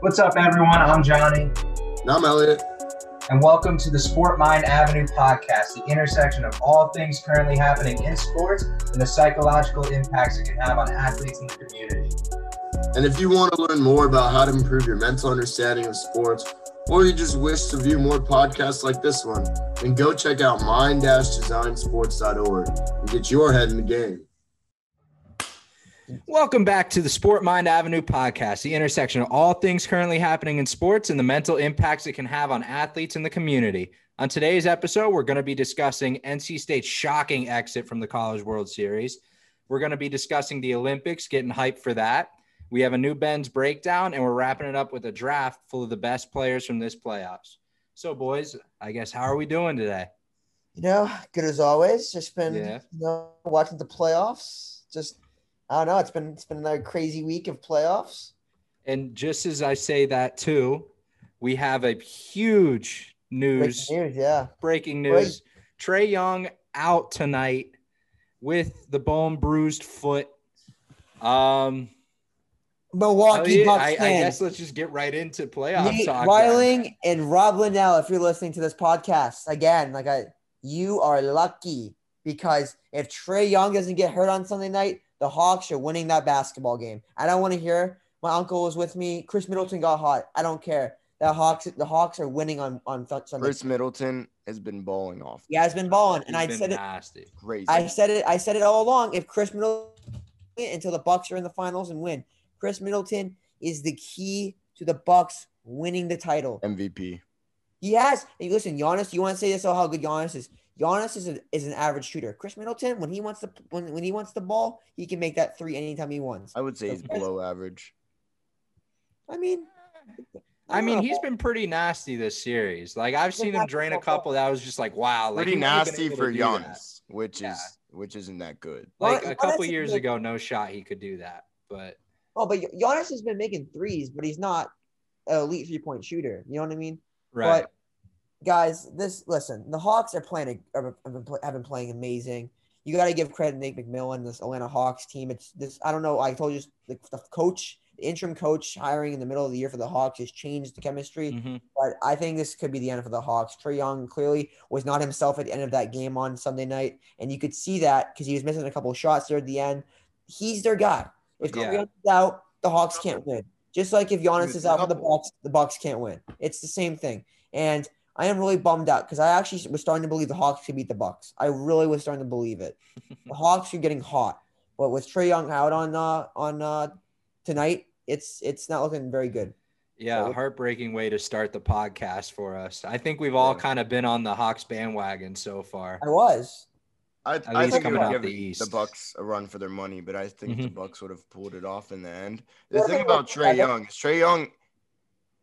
What's up, everyone? I'm Johnny, And I'm Elliot. and welcome to the Sport Mind Avenue podcast, the intersection of all things currently happening in sports and the psychological impacts it can have on athletes and the community. And if you want to learn more about how to improve your mental understanding of sports, or you just wish to view more podcasts like this one, then go check out mind-designsports.org and get your head in the game. Welcome back to the Sport Mind Avenue podcast, the intersection of all things currently happening in sports and the mental impacts it can have on athletes and the community. On today's episode, we're going to be discussing NC State's shocking exit from the College World Series. We're going to be discussing the Olympics, getting hyped for that. We have a new Ben's breakdown, and we're wrapping it up with a draft full of the best players from this playoffs. So, boys, I guess how are we doing today? You know, good as always. Just been Yeah. you know watching the playoffs. Just I don't know. It's been it's been another crazy week of playoffs. And just as I say that too, we have a huge news Breaking news, yeah. breaking news. Trae Young out tonight with the bone bruised foot. Um, Milwaukee Bucks I, I guess let's just get right into playoff Nate talk. and Rob Linnell, if you're listening to this podcast again, like I, you are lucky because if Trae Young doesn't get hurt on Sunday night, the Hawks are winning that basketball game. I don't want to hear my uncle was with me. Khris Middleton got hot. I don't care. The Hawks, the Hawks are winning on on Sunday. Khris Middleton has been balling off. Yeah, He has been balling, and I been said it. nasty. Crazy. I said it. I said it all along. If Khris Middleton until the Bucks are in the finals and win, Khris Middleton is the key to the Bucks winning the title. MVP. He has. Hey, listen, Giannis. You want to say this? Oh, how good Giannis is. Giannis is, a, is an average shooter. Khris Middleton, when he wants the when, when he wants the ball, he can make that three anytime he wants. I would say he's below average. I mean, I mean, don't he's been pretty nasty this series. Like I've seen him drain a nasty so far. couple that was just like, wow, like Pretty he might have been nasty for do that. Which Yeah. is which isn't that good. Like Giannis a couple is years good. ago, no shot he could do that. But oh, but Giannis has been making threes, but he's not an elite three point shooter. You know what I mean? right, But guys, this listen, the Hawks are playing a, have been, have been playing amazing. You got to give credit to Nate McMillan, this Atlanta Hawks team. It's this. I don't know. I told you the, the coach, the interim coach hiring in the middle of the year for the Hawks has changed the chemistry. Mhm. But I think this could be the end for the Hawks. Trae Young clearly was not himself at the end of that game on Sunday night, and you could see that because he was missing a couple of shots there at the end. He's their guy. If Yeah. Trae Young is out, the Hawks can't win. Just like if Giannis is out for the. Bucks, the Bucks can't win. It's the same thing. And I am really bummed out because I actually was starting to believe the Hawks could beat the Bucks. I really was starting to believe it. the Hawks are getting hot, but with Trae Young out on uh, on uh, tonight, it's it's not looking very good. yeah, So- heartbreaking way to start the podcast for us. I think we've all Yeah. kind of been on the Hawks bandwagon so far. I was. I, At I least think coming it would out give the the Bucks a run for their money, but I think the Mhm. Bucks would have pulled it off in the end. The What thing about about Trae Young is Trae Young,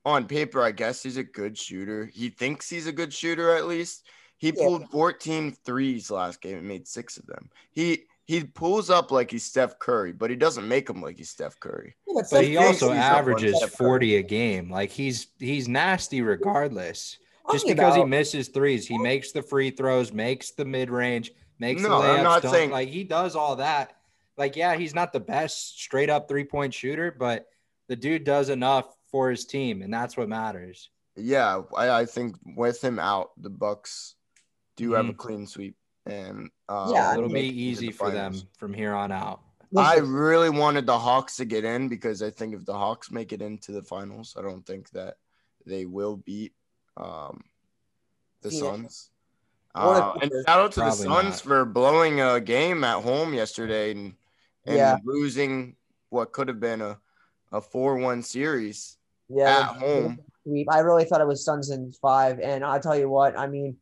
on paper, I guess he's a good shooter. He thinks he's a good shooter at least. He Yeah. pulled 14 threes last game and made six of them. He he pulls up like he's Steph Curry, but he doesn't make them like he's Steph Curry. Yeah, But Steph he also he's up on averages 40 a game. Like he's he's nasty regardless. Just Talking because he misses threes, he makes the free throws, makes the mid range, makes No, the I'm not dunk. saying- like he does all that. Like yeah, he's not the best straight up three point shooter, but the dude does enough for his team, and that's what matters. Yeah, I, I think with him out, the Bucks do have a Mhm. clean sweep, and uh, Yeah, It'll be make it to easy the for them from here on out. I really wanted the Hawks to get in because I think if the Hawks make it into the finals, I don't think that they will beat um, the Phoenix. Suns. Uh, and shout out to the Probably Suns not. for blowing a game at home yesterday and, and Yeah. losing what could have been a, a 4 1 series yeah, at home. sweep. I really thought it was Suns in five, and I'll tell you what. I mean,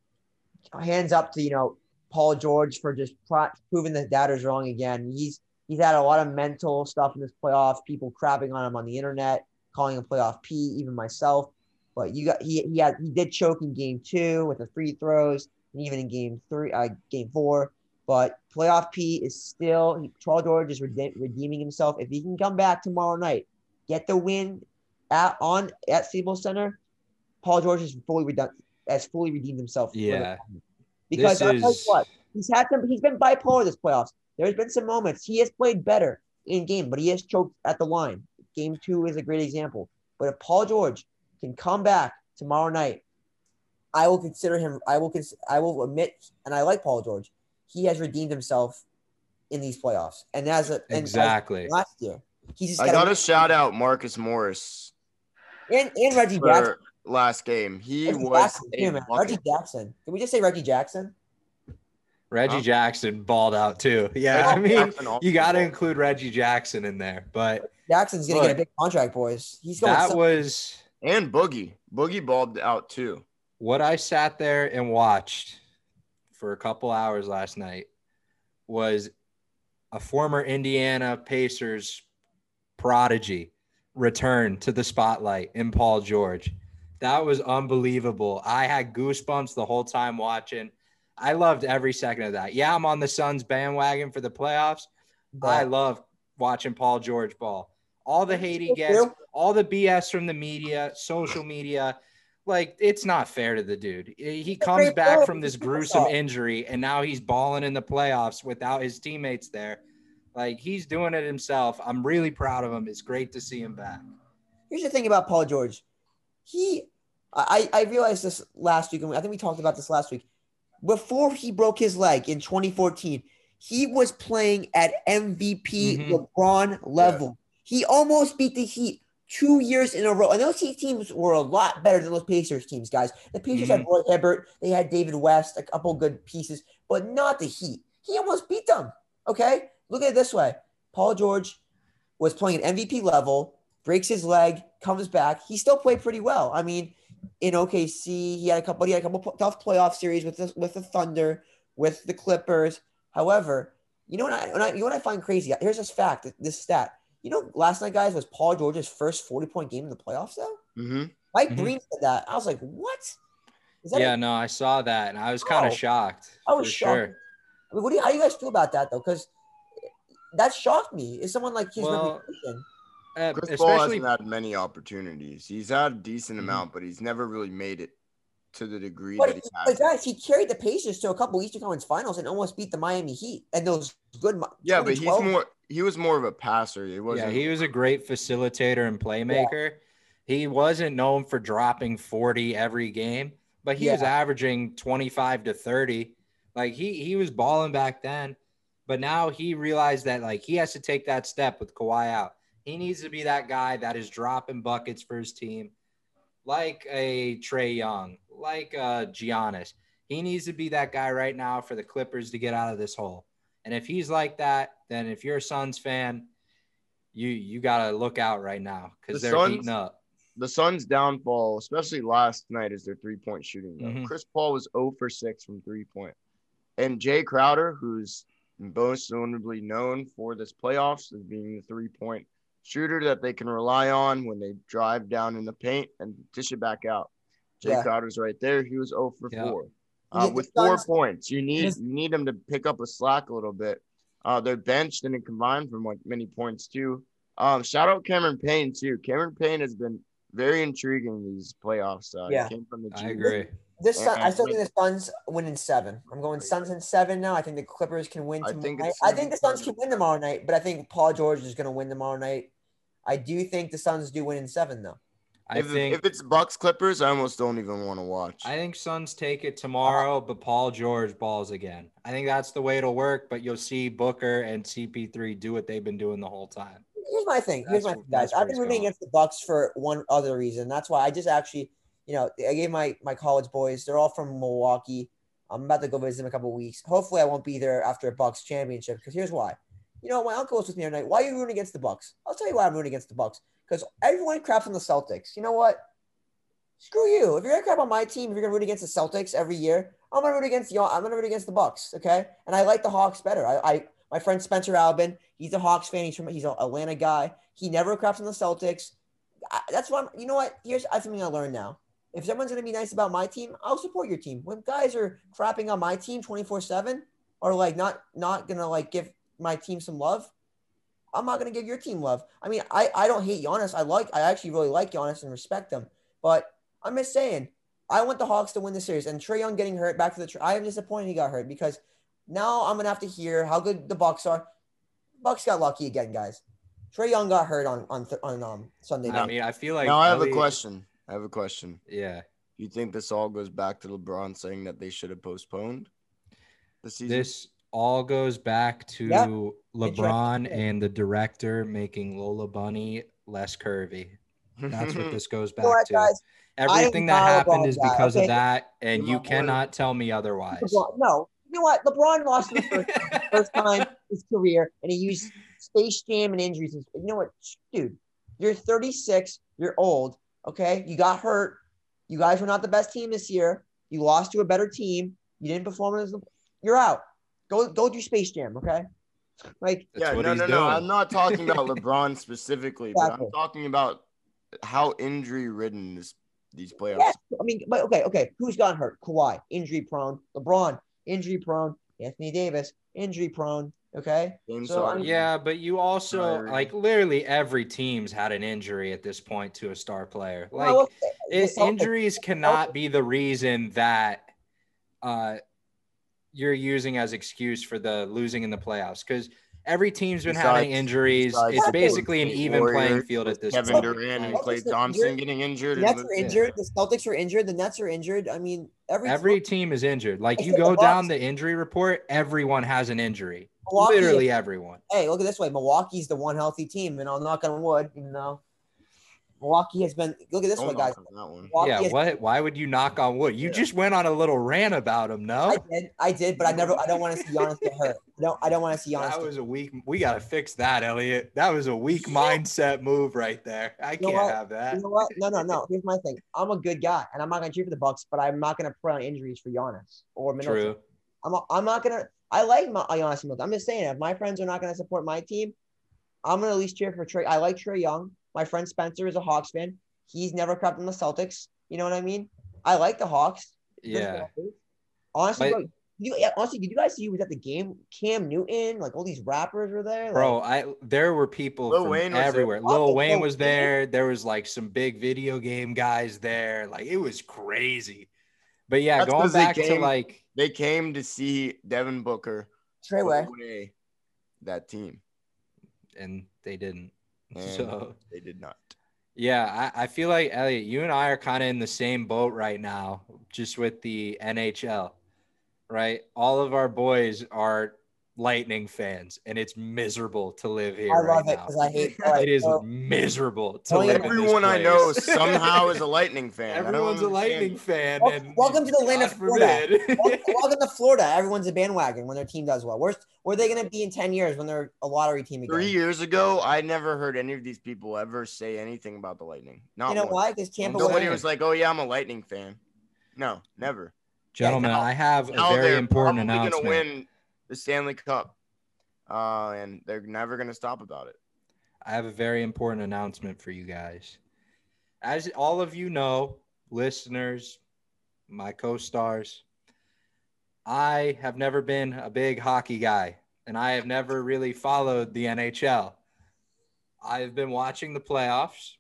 hands up to you know Paul George for just pro- proving the doubters wrong again. He's he's had a lot of mental stuff in this playoff. People crapping on him on the internet, calling him playoff P, even myself. But you got he he had he did choke in game two with the free throws, and even in game three, uh, game four. But playoff P is still he, Paul George is rede- redeeming himself. If he can come back tomorrow night, get the win at on at Staples Center, Paul George is fully redeemed has fully redeemed himself. Yeah. tournament. Because This I'll tell you what, he's had some he's been bipolar this playoffs. There's been some moments he has played better in game, but he has choked at the line. Game two is a great example. But if Paul George can come back tomorrow night, I will consider him. I will cons- I will admit, and I like Paul George. He has redeemed himself in these playoffs, and as a and as Exactly. last year, he's just I gotta- gotta shout out Marcus Morris and, and Reggie Jackson. last game. He Reggie was Jackson, a too, man. Reggie Jackson. Can we just say Reggie Jackson? Reggie Huh? Jackson balled out too. Yeah, I mean, you got to include Reggie Jackson in there. But Jackson's gonna get a big contract, boys. He's going. that some- was and Boogie. Boogie balled out too. what I sat there and watched for a couple hours last night was a former Indiana Pacers prodigy return to the spotlight in Paul George. That was unbelievable. I had goosebumps the whole time watching. I loved every second of that. Yeah, I'm on the Suns bandwagon for the playoffs. I love watching Paul George ball. All the hate he gets, all the BS from the media, social media, like it's not fair to the dude. He comes back from this gruesome injury and now he's balling in the playoffs without his teammates there. Like he's doing it himself. I'm really proud of him. It's great to see him back. Here's the thing about Paul George. He, I, I realized this last week, and I think we talked about this last week. Before he broke his leg in 2014, he was playing at MVP Mhm. LeBron level. He almost beat the Heat two years in a row. And those Heat teams were a lot better than those Pacers teams, guys. The Pacers had Roy Hibbert, they had David West, a couple good pieces, but not the Heat. He almost beat them. Okay, look at it this way: Paul George was playing at MVP level, breaks his leg, comes back. He still played pretty well. I mean, in OKC, he had a couple. He had a couple tough playoff series with the with the Thunder, with the Clippers. However, you know what I, when I you know what I find crazy? Here's this fact, this stat. You know, last night, guys, was Paul George's first 40 point game in the playoffs, though. hmm Mike Mhm. Breen said that. I was like, what? Is that Yeah, a- no, I saw that and I was kind Oh, of shocked. I was shocked. sure. I mean, what do you, how do you guys feel about that, though? Because that shocked me. Is someone like his Well, reputation? Uh, Chris Paul hasn't had many opportunities. He's had a decent Mhm. amount, but he's never really made it to the degree But, that he but guys, he carried the Pacers to a couple Eastern Conference Finals and almost beat the Miami Heat and those good. Yeah, but he's more. He was more of a passer. He wasn't. he was a great facilitator and playmaker. He wasn't known for dropping 40 every game, but he was averaging 25 to 30. Like he he was balling back then, but now he realized that like he has to take that step with Kawhi out. He needs to be that guy that is dropping buckets for his team, like a Trae Young, like uh Giannis. He needs to be that guy right now for the Clippers to get out of this hole. And if he's like that, then if you're a Suns fan, you you gotta look out right now because The they're Suns- heating up. the Suns' downfall, especially last night, is their three point shooting. Mhm. Chris Paul was 0 for 6 from three. And Jae Crowder, who's most notably known for this playoffs as being the three point shooter that they can rely on when they drive down in the paint and dish it back out. Jay Yeah. Crowder's right there. He was 0 for Yeah. 4. Uh, the with four points, you need Yes. you need him to pick up a slack a little bit. Uh, their bench didn't combine for much, many points too. Um, shout out Cameron Payne too. Cameron Payne has been very intriguing these playoffs. Uh, Yeah. he came from the I G agree. This Sun, I still think the Suns win in seven. I'm going Suns in seven now. I think the Clippers can win I tomorrow think night. I think the Suns can win tomorrow night, but I think Paul George is going to win tomorrow night. I do think the Suns do win in seven though. I if, think if it's Bucks Clippers, I almost don't even want to watch. I think Suns take it tomorrow, but Paul George balls again. I think that's the way it'll work. But you'll see Booker and CP3 do what they've been doing the whole time. Here's my thing. Here's That's my thing, guys. I've been rooting going. against the Bucks for one other reason. That's why I just actually, you know, I gave my my college boys. They're all from Milwaukee. I'm about to go visit them a couple weeks. Hopefully, I won't be there after a Bucks championship. Because here's why. You know, my uncle was with me tonight. Why are you rooting against the Bucks? I'll tell you why I'm rooting against the Bucks. Because everyone craps on the Celtics. You know what? Screw you. If you're gonna crap on my team, if you're gonna root against the Celtics every year, I'm gonna root against you. I'm gonna root against the Bucks. Okay. And I like the Hawks better. I, I my friend Spencer Albin, he's a Hawks fan. He's from he's an Atlanta guy. He never craps on the Celtics. I, that's why I'm. You know what? Here's something I learned now. If someone's gonna be nice about my team, I'll support your team. When guys are crapping on my team 24 seven, or like not not gonna like give my team some love, I'm not gonna give your team love. I mean, I I don't hate Giannis. I like I actually really like Giannis and respect him. But I'm just saying, I want the Hawks to win the series. And Trae Young getting hurt back to the. Tra- I am disappointed he got hurt because now I'm gonna have to hear how good the Bucks are. Bucks got lucky again, guys. Trae Young got hurt on on th- on um Sunday night. I mean, I feel like now I have a question. I have a question. Yeah, You think this all goes back to LeBron saying that they should have postponed the season? this all goes back to Yeah. LeBron Yeah. and the director making Lola Bunny less curvy. That's what this goes back what, to. guys? Everything that happened is guy, because okay? of that, and You're you cannot tell me otherwise. LeBron, no, you know what? LeBron lost for the first, first time in his career, and he used Space Jam and injuries. You know what, dude? You're 36. You're old. Okay, you got hurt. You guys were not the best team this year. You lost to a better team. You didn't perform as. You're out. Go go do Space Jam. Okay, like That's yeah, what no, no, doing. no. I'm not talking about LeBron specifically, but I'm talking about how injury ridden this these playoffs. Yeah, I mean, but okay, okay. Who's gotten hurt? Kawhi, injury prone. LeBron, injury prone. Anthony Davis, injury prone. Okay. James So, I Harden. Yeah, but you also Kyrie. like literally every team's had an injury at this point to a star player. Like Well, the it, injuries cannot be the reason that uh, you're using as excuse for the losing in the playoffs because every team's been having injuries. besides It's basically an Golden State even playing field at this Kevin point. Durant and Like- Clay Celtics are Thompson getting injured. The Nets are losing. injured. The Celtics are injured. The Nets are injured. I mean, every Every team is injured. Like you said the go down the injury report, everyone has an injury. Milwaukee Literally everyone. hey, look at this way. Milwaukee's the one healthy team, and I'll knock on wood, even though Milwaukee has been. Look at this Don't way, guys. on that one. Yeah, has- what? Why would you knock on wood? You Yeah. just went on a little rant about him. No, I did, I did, but I never. I don't want to see Giannis get hurt. I don't. I don't want to see Giannis. that was a weak. We got to fix that, Elliot. That was a weak mindset move right there. I You know can't what? have that. You know what? No, no, no. Here's my thing. I'm a good guy, and I'm not going to cheer for the Bucks, but I'm not going to pray on injuries for Giannis or Middleton. True. I'm, I'm not gonna. I like my, Giannis Middleton. I'm just saying, if my friends are not gonna support my team, I'm gonna at least cheer for Trae. I like Trae Young. My friend Spencer is a Hawks fan. He's never crept in the Celtics. You know what I mean? I like the Hawks. Yeah. Honestly, But- bro, you, yeah, honestly, did you guys see who was at the game? Cam Newton, like all these rappers were there. Bro, I there were people Lil from Wayne everywhere. Lil Lil Wayne was there. There was like some big video game guys there. Like it was crazy. But yeah, That's going 'cause they back to like They came to see Devin Booker Trey Way. away that team, and they didn't. and So they did not. yeah, I, I feel like Elliot, you and I are kind of in the same boat right now, just with the NHL. Right? All of our boys are lightning fans, and it's miserable to live here. I right love it because I hate. all right, it is so- miserable to Don't live in this Everyone I know somehow is a Lightning fan. Everyone's a. Lightning fan. Wel- and welcome to the land of Florida. forbid. Welcome to Florida. Everyone's a bandwagon when their team does well. Where's where are they going to be in ten years when they're a lottery team again? Three years ago, I never heard any of these people ever say anything about the Lightning. Not You know once. why? Because Tampa. Nobody Nobody was like, "Oh yeah, I'm a Lightning fan." No, never. Gentlemen, now- I have a very important announcement. gonna win the Stanley Cup, uh, and they're never gonna stop about it. I have a very important announcement for you guys. As all of you know, listeners, my co stars, I have never been a big hockey guy and I have never really followed the NHL. I've been watching the playoffs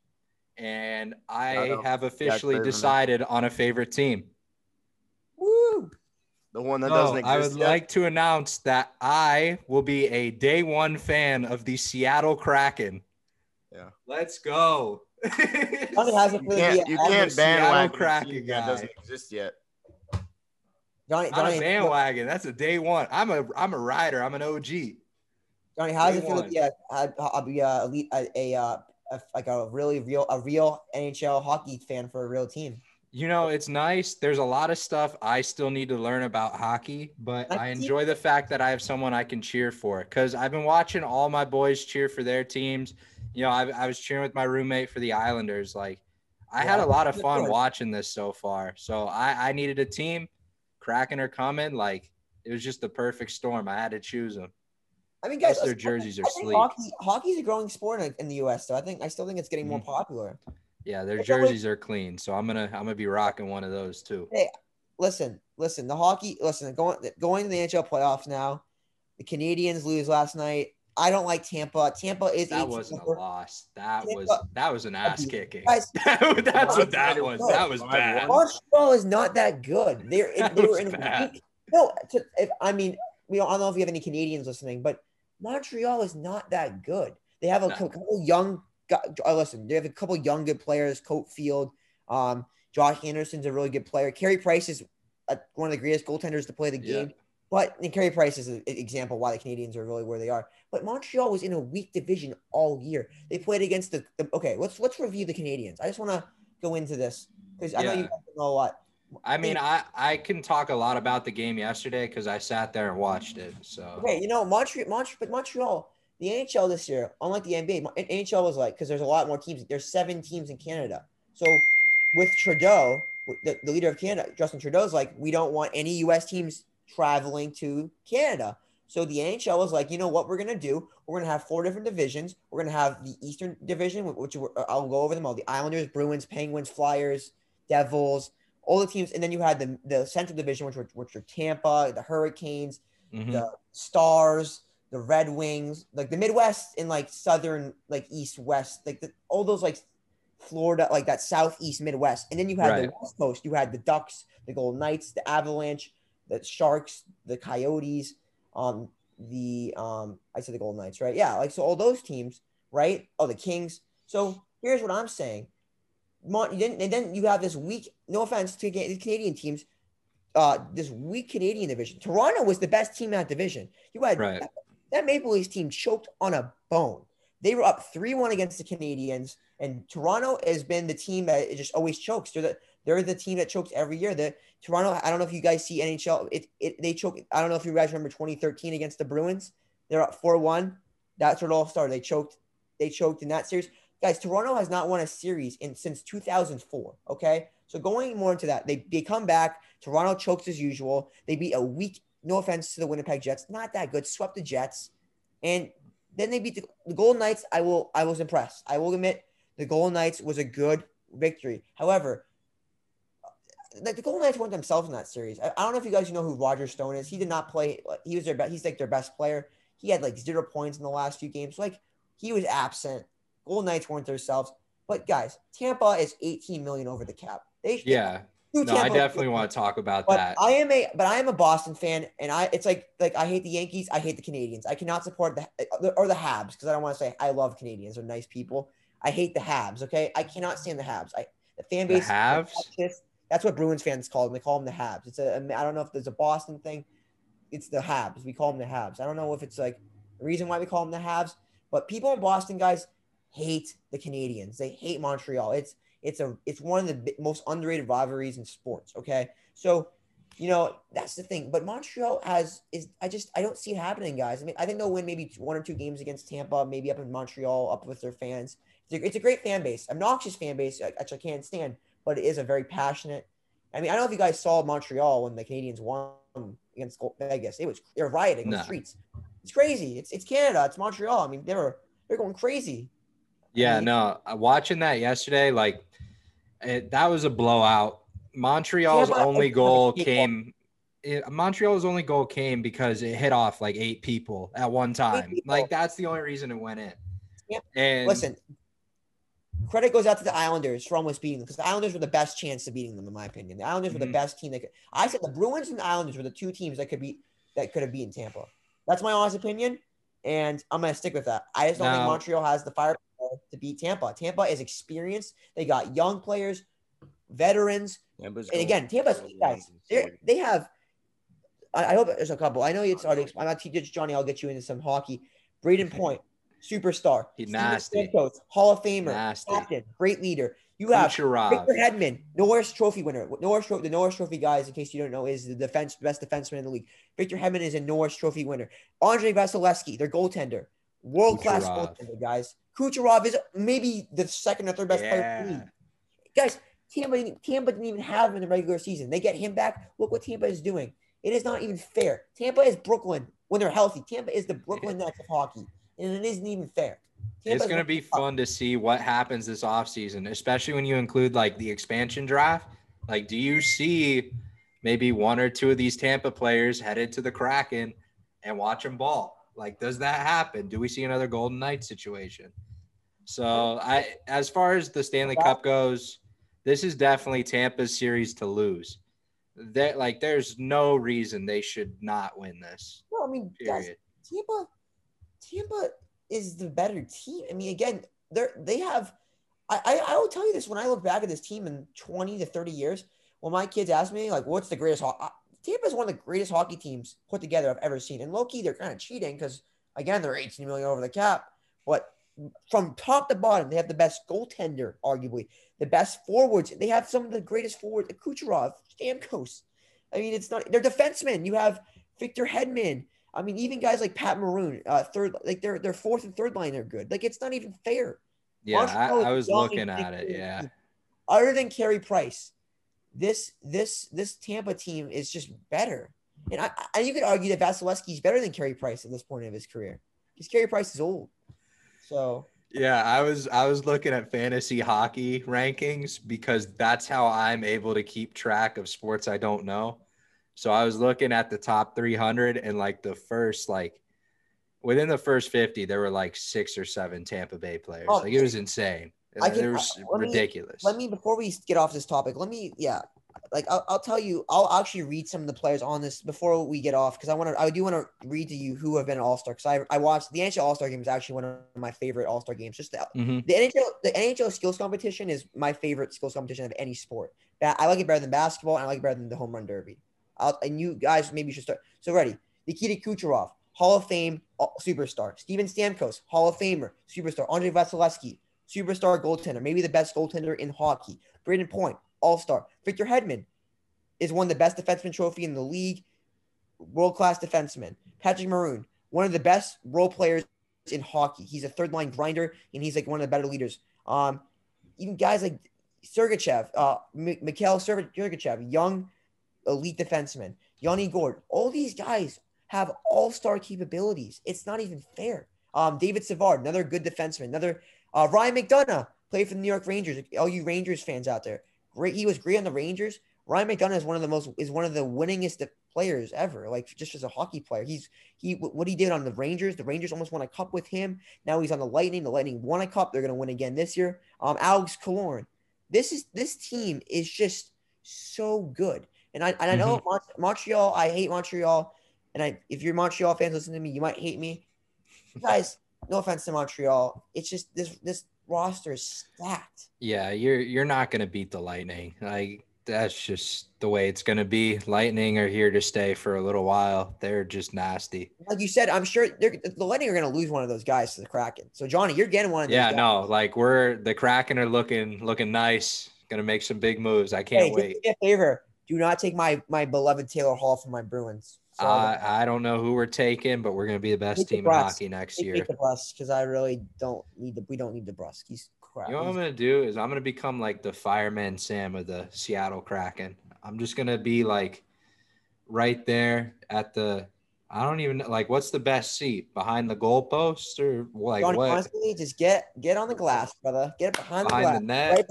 and I out. have officially Bergman. decided on a favorite team. Woo! The one that So, doesn't exist. I would yet. like to announce that I will be a day one fan of the Seattle Kraken. Yeah. Let's go. Johnny has it You the can't, you I'm a can't Seattle bandwagon a Kraken team guy. that doesn't exist yet. Johnny. Not Johnny, a bandwagon. That's a day one. I'm a I'm a rider. I'm an OG. Johnny, how does it feel to one. be a, a, a, be a elite, a, a, uh, a, like a really real, a real NHL hockey fan for a real team? You know, it's nice. There's a lot of stuff I still need to learn about hockey, but I enjoy the fact that I have someone I can cheer for because I've been watching all my boys cheer for their teams. You know, I, I was cheering with my roommate for the Islanders. Like, I had a lot of fun watching this so far. So I, I needed a team. Kraken are coming. Like, it was just the perfect storm. I had to choose them. I mean, guys, their jerseys are sleek. Hockey, hockey's a growing sport in, the U.S. So I think I still think it's getting more Mhm. popular. Yeah, their jerseys are clean. So I'm gonna I'm gonna be rocking one of those too. Hey, Listen, listen. The hockey. Listen, going going to the NHL playoffs now. The Canadiens lose last night. I don't like Tampa. Tampa is That wasn't a loss. That Tampa- was that was an ass kicking. Guys- That's what that was. That was bad. Montreal is not that good. They're in, That they were in bad. weak. No, to, if, I mean, we don't, I don't know if you have any Canadians listening, but Montreal is not that good. They have a No. couple young. Gu- Uh, listen, they have a couple young good players. Coat Field, um, Josh Anderson's a really good player. Carey Price is uh one of the greatest goaltenders to play the Yeah. game. But and Carey Price is an example why the Canadiens are really where they are. But Montreal was in a weak division all year. They played against the, the okay. Let's let's review the Canadiens. I just want to go into this because I know you guys know a lot. I mean, I I can talk a lot about the game yesterday because I sat there and watched it. So Okay, you know Montreal, Montreal, but Montreal, the NHL this year, unlike the NBA, NHL was like because there's a lot more teams. There's seven teams in Canada. So with Trudeau, the, the leader of Canada, Justin Trudeau's like, we don't want any U.S. teams traveling to Canada. So the NHL was like, you know what we're gonna do? We're gonna have four different divisions. We're gonna have the Eastern Division, which I'll go over them all: the Islanders, Bruins, Penguins, Flyers, Devils, all the teams. And then you had the the Central Division, which were which were Tampa, the Hurricanes, mhm. the Stars, the Red Wings, like the Midwest and like Southern, like East West, like the, all those like Florida, like that Southeast Midwest. And then you had the West Coast. You had the Ducks, the Golden Knights, the Avalanche, the Sharks, the Coyotes, um, the um, I said the Golden Knights, right? Yeah, like so all those teams, right? Oh, the Kings. So here's what I'm saying. Mon- then, and then you have this weak. No offense to the Canadian teams, uh, this weak Canadian division. Toronto was the best team in that division. You had Right. That, Maple Leafs team choked on a bone. They were up three one against the Canadiens, and Toronto has been the team that just always chokes. They're the they're the team that chokes every year. The Toronto. I don't know if you guys see NHL. It, it they choke. I don't know if you guys remember 2013 against the Bruins. They're up four one. That's where it all started. They choked. They choked in that series. Guys, Toronto has not won a series in since 2004. Okay, so going more into that, they they come back. Toronto chokes as usual. They beat a weak. No offense to the Winnipeg Jets, not that good. Swept the Jets, and then they beat the, the Golden Knights. I will. I was impressed. I will admit the Golden Knights was a good victory. However, uh, like the Golden Knights weren't themselves in that series. I, I don't know if you guys know who Roger Stone is. He did not play. Uh, he was their best. He's like their best player. He had like zero points in the last few games. Like he was absent. Golden Knights weren't themselves. But guys, Tampa is 18 million over the cap. They yeah. No, I definitely want to talk about but that. I am a but I am a Boston fan, and I it's like like I hate the Yankees, I hate the Canadiens. I cannot support the uh, or the Habs because I don't want to say I love Canadians. They're nice people. I hate the Habs. Okay, I cannot stand the Habs. I the fan base. The. Habs? That's what Bruins fans call them. They call them the Habs. It's a I don't know if there's a Boston thing. It's the Habs. We call them the Habs. I don't know if it's like the reason why we call them the Habs, but people in Boston, guys, hate the Canadians. They hate Montreal. It's it's a it's one of the most underrated rivalries in sports. Okay, so you know that's the thing. But Montreal has is I just I don't see it happening, guys. I mean I think they'll win maybe one or two games against Tampa, maybe up in Montreal, up with their fans. It's a, it's a great fan base, obnoxious fan base, uh, which I can't stand, but it is a very passionate. I mean I don't know if you guys saw Montreal when the Canadiens won against Vegas. It was they were rioting the streets. It's crazy. It's it's Canada. It's Montreal. I mean they were they're going crazy. Yeah, mean- no, uh, watching that yesterday, like it, that was a blowout. Montreal's Yeah, only goal came. It, Montreal's only goal came because it hit off like eight people at one time. Like that's the only reason it went in. And Listen, credit goes out to the Islanders for almost beating them because the Islanders were the best chance of beating them, in my opinion. The Islanders were Mhm. the best team that could. I said the Bruins and the Islanders were the two teams that could beat that could have beaten Tampa. That's my honest opinion, and I'm gonna stick with that. I just don't think Montreal has the firepower to beat Tampa. Tampa is experienced. They got young players, veterans, Tampa's and again, Tampa's guys. They have. I, I hope there's a couple. I know it's already. I'm not teaching Johnny. I'll get you into some hockey. Brayden Point, superstar. He Steven nasty. Hall of Famer, Nasty. captain, great leader. You have Kucherov. Victor Hedman, Norris Trophy winner. Norris Tro- the Norris Trophy guys, in case you don't know, is the defense best defenseman in the league. Victor Hedman is a Norris Trophy winner. Andrei Vasilevskiy, their goaltender, world class goaltender, guys. Kucherov is maybe the second or third best player in the league. Guys, Tampa, didn't- Tampa didn't even have him in the regular season. They get him back. Look what Tampa is doing. It is not even fair. Tampa is Brooklyn when they're healthy. Tampa is the Brooklyn Nets of hockey, and it isn't even fair. It's going to be fun to see what happens this offseason, especially when you include like the expansion draft. Like, do you see maybe one or two of these Tampa players headed to the Kraken and watch them ball? Like, does that happen? Do we see another Golden Knight situation? So, I, as far as the Stanley Cup goes, this is definitely Tampa's series to lose. That like, there's no reason they should not win this. No, I mean, guys, Tampa, Tampa is the better team. I mean, again, they're they have. I, I I will tell you this when I look back at this team in twenty to thirty years. When my kids ask me like, "What's the greatest?" Ho-? Tampa is one of the greatest hockey teams put together I've ever seen. And Loki, they're kind of cheating because again, they're eighteen million over the cap. But from top to bottom, they have the best goaltender, arguably the best forwards. They have some of the greatest forwards: Kucherov, Stamkos. I mean, it's not. They're defensemen. You have Victor Hedman. I mean, even guys like Pat Maroon, uh, third, like their their fourth and third line they're good. Like it's not even fair. Yeah, I, I was looking at it. Yeah. Other than Carey Price, this this this Tampa team is just better. And I, I you could argue that Vasilevskiy is better than Carey Price at this point of his career because Carey Price is old. So Yeah, I was I was looking at fantasy hockey rankings because that's how I'm able to keep track of sports I don't know. So I was looking at the top 300 and like the first like within the first 50 there were like six or seven Tampa Bay players. Oh, like it was insane. I can- it was let me- ridiculous. let me before we get off this topic, let me yeah, like I'll, I'll tell you, I'll actually read some of the players on this before we get off because I want to I do want to read to you who have been All Star because I I watched the NHL All Star game is actually one of my favorite All Star games. Just the, Mhm. the NHL the NHL skills competition is my favorite skills competition of any sport. I like it better than basketball and I like it better than the home run derby. I'll, and you guys maybe should start. So ready, Nikita Kucherov, Hall of Fame uh, superstar. Steven Stamkos, Hall of Famer, superstar. Andrei Vasilevskiy, superstar goaltender, maybe the best goaltender in hockey. Brayden Point, All Star. Victor Hedman is won the best defenseman trophy in the league, world class defenseman. Patrick Maroon, one of the best role players in hockey. He's a third line grinder and he's like one of the better leaders. Um, even guys like Sergachev, uh, M- Mikhail Serg- Sergachev, young elite defenseman. Yanni Gourde, all these guys have all star capabilities. It's not even fair. Um, David Savard, another good defenseman. Another uh, Ryan McDonagh played for the New York Rangers. All you Rangers fans out there, great. He was great on the Rangers. Ryan McDonagh is one of the most is one of the winningest players ever. Like just as a hockey player, he's he what he did on the Rangers. The Rangers almost won a cup with him. Now he's on the Lightning. The Lightning won a cup. They're gonna win again this year. Um, Alex Killorn. This is this team is just so good. And I and I know Mon- Montreal. I hate Montreal. And I if you're Montreal fans listening to me, you might hate me. Guys, no offense to Montreal. It's just this this roster is stacked. Yeah, you're you're not gonna beat the Lightning. Like that's just the way it's gonna be. Lightning are here to stay for a little while. They're just nasty. Like you said, I'm sure the Lightning are going to lose one of those guys to the Kraken. So Johnny, you're getting one of. Yeah, guys. no, like we're the Kraken are looking looking nice. Gonna make some big moves. I can't just wait. do me a favor. Do not take my my beloved Taylor Hall from my Bruins. I I don't know who we're taking, but we're gonna be the best Take the team in hockey next take year. Nick DeBrusk because I really don't need the we don't need the Brus. He's crap. You know what I'm gonna do is I'm gonna become like the fireman Sam of the Seattle Kraken. I'm just gonna be like right there at the I don't even like what's the best seat behind the goalpost or like Johnny, what honestly, just get get on the glass, brother. Get behind, behind the the glass. net. Right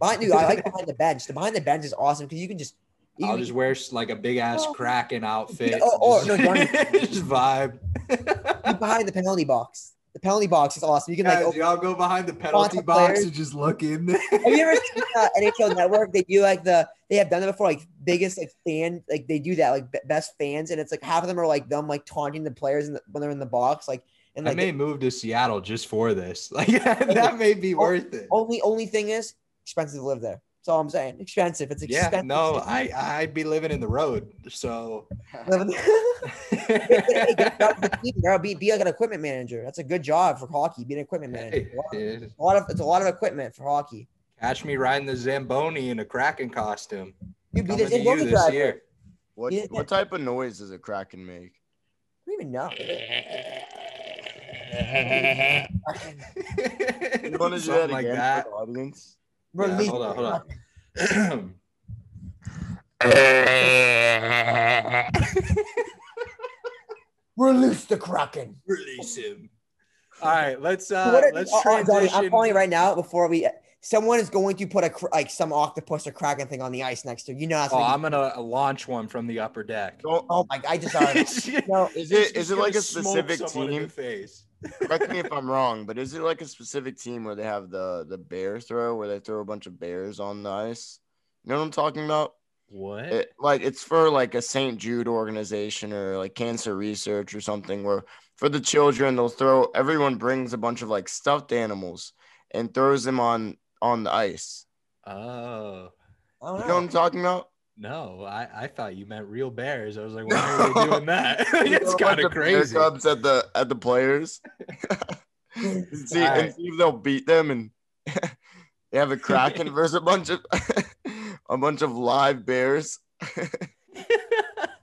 behind, dude, I like behind the bench. The behind the bench is awesome because you can just. I'll just wear like a big ass Oh. Kraken outfit. Oh, oh, just, no, just vibe. be behind the penalty box. The penalty box is awesome. You can like. Guys, open- y'all go behind the penalty box players. and just look in there. Have you ever seen uh, NHL Network? They do like the they have done it before, like biggest like fan, like they do that like be- best fans, and it's like half of them are like them like taunting the players in the, when they're in the box, like and like, I like may move to Seattle just for this. Like that may be worth it. only only thing is expensive to live there. That's all I'm saying. Expensive. It's expensive. Yeah, expensive. no, I I'd be living in the road. So Living- Hey, get a job with the team, bro. Be, be like an equipment manager. That's a good job for hockey. Be an equipment manager. Hey, A lot of it's a lot of equipment for hockey. catch me riding the Zamboni in a Kraken costume. Dude, be the to you Zamboni this driver. year. What Yeah. what type of noise does a kraken make? I don't even know. You want to do Something that like again that. for the audience? Yeah, Release hold on, the hold Kraken. on. Release the Kraken. Release him. All right, let's uh what are- let's oh, oh, Johnny, transition. I'm calling you right now before we. Someone is going to put a like some octopus or kraken thing on the ice next to you. You know that's Oh, I'm gonna launch one from the upper deck. Don't, oh my! I just already. no, is it It's is it like a specific someone in team? face. Correct me if I'm wrong, but is it like a specific team where they have the the bear throw, where they throw a bunch of bears on the ice? You know what I'm talking about? What? It, like it's for like a St. Jude organization or like cancer research or something where for the children. They'll throw everyone brings a bunch of like stuffed animals and throws them on on the ice. Oh. You know what I'm talking about? No, I, I thought you meant real bears. I was like, why are they doing that? It's kind of crazy. Cubs at the at the players. and, see, and see if they'll beat them and they have a kraken versus a bunch of a bunch of live bears.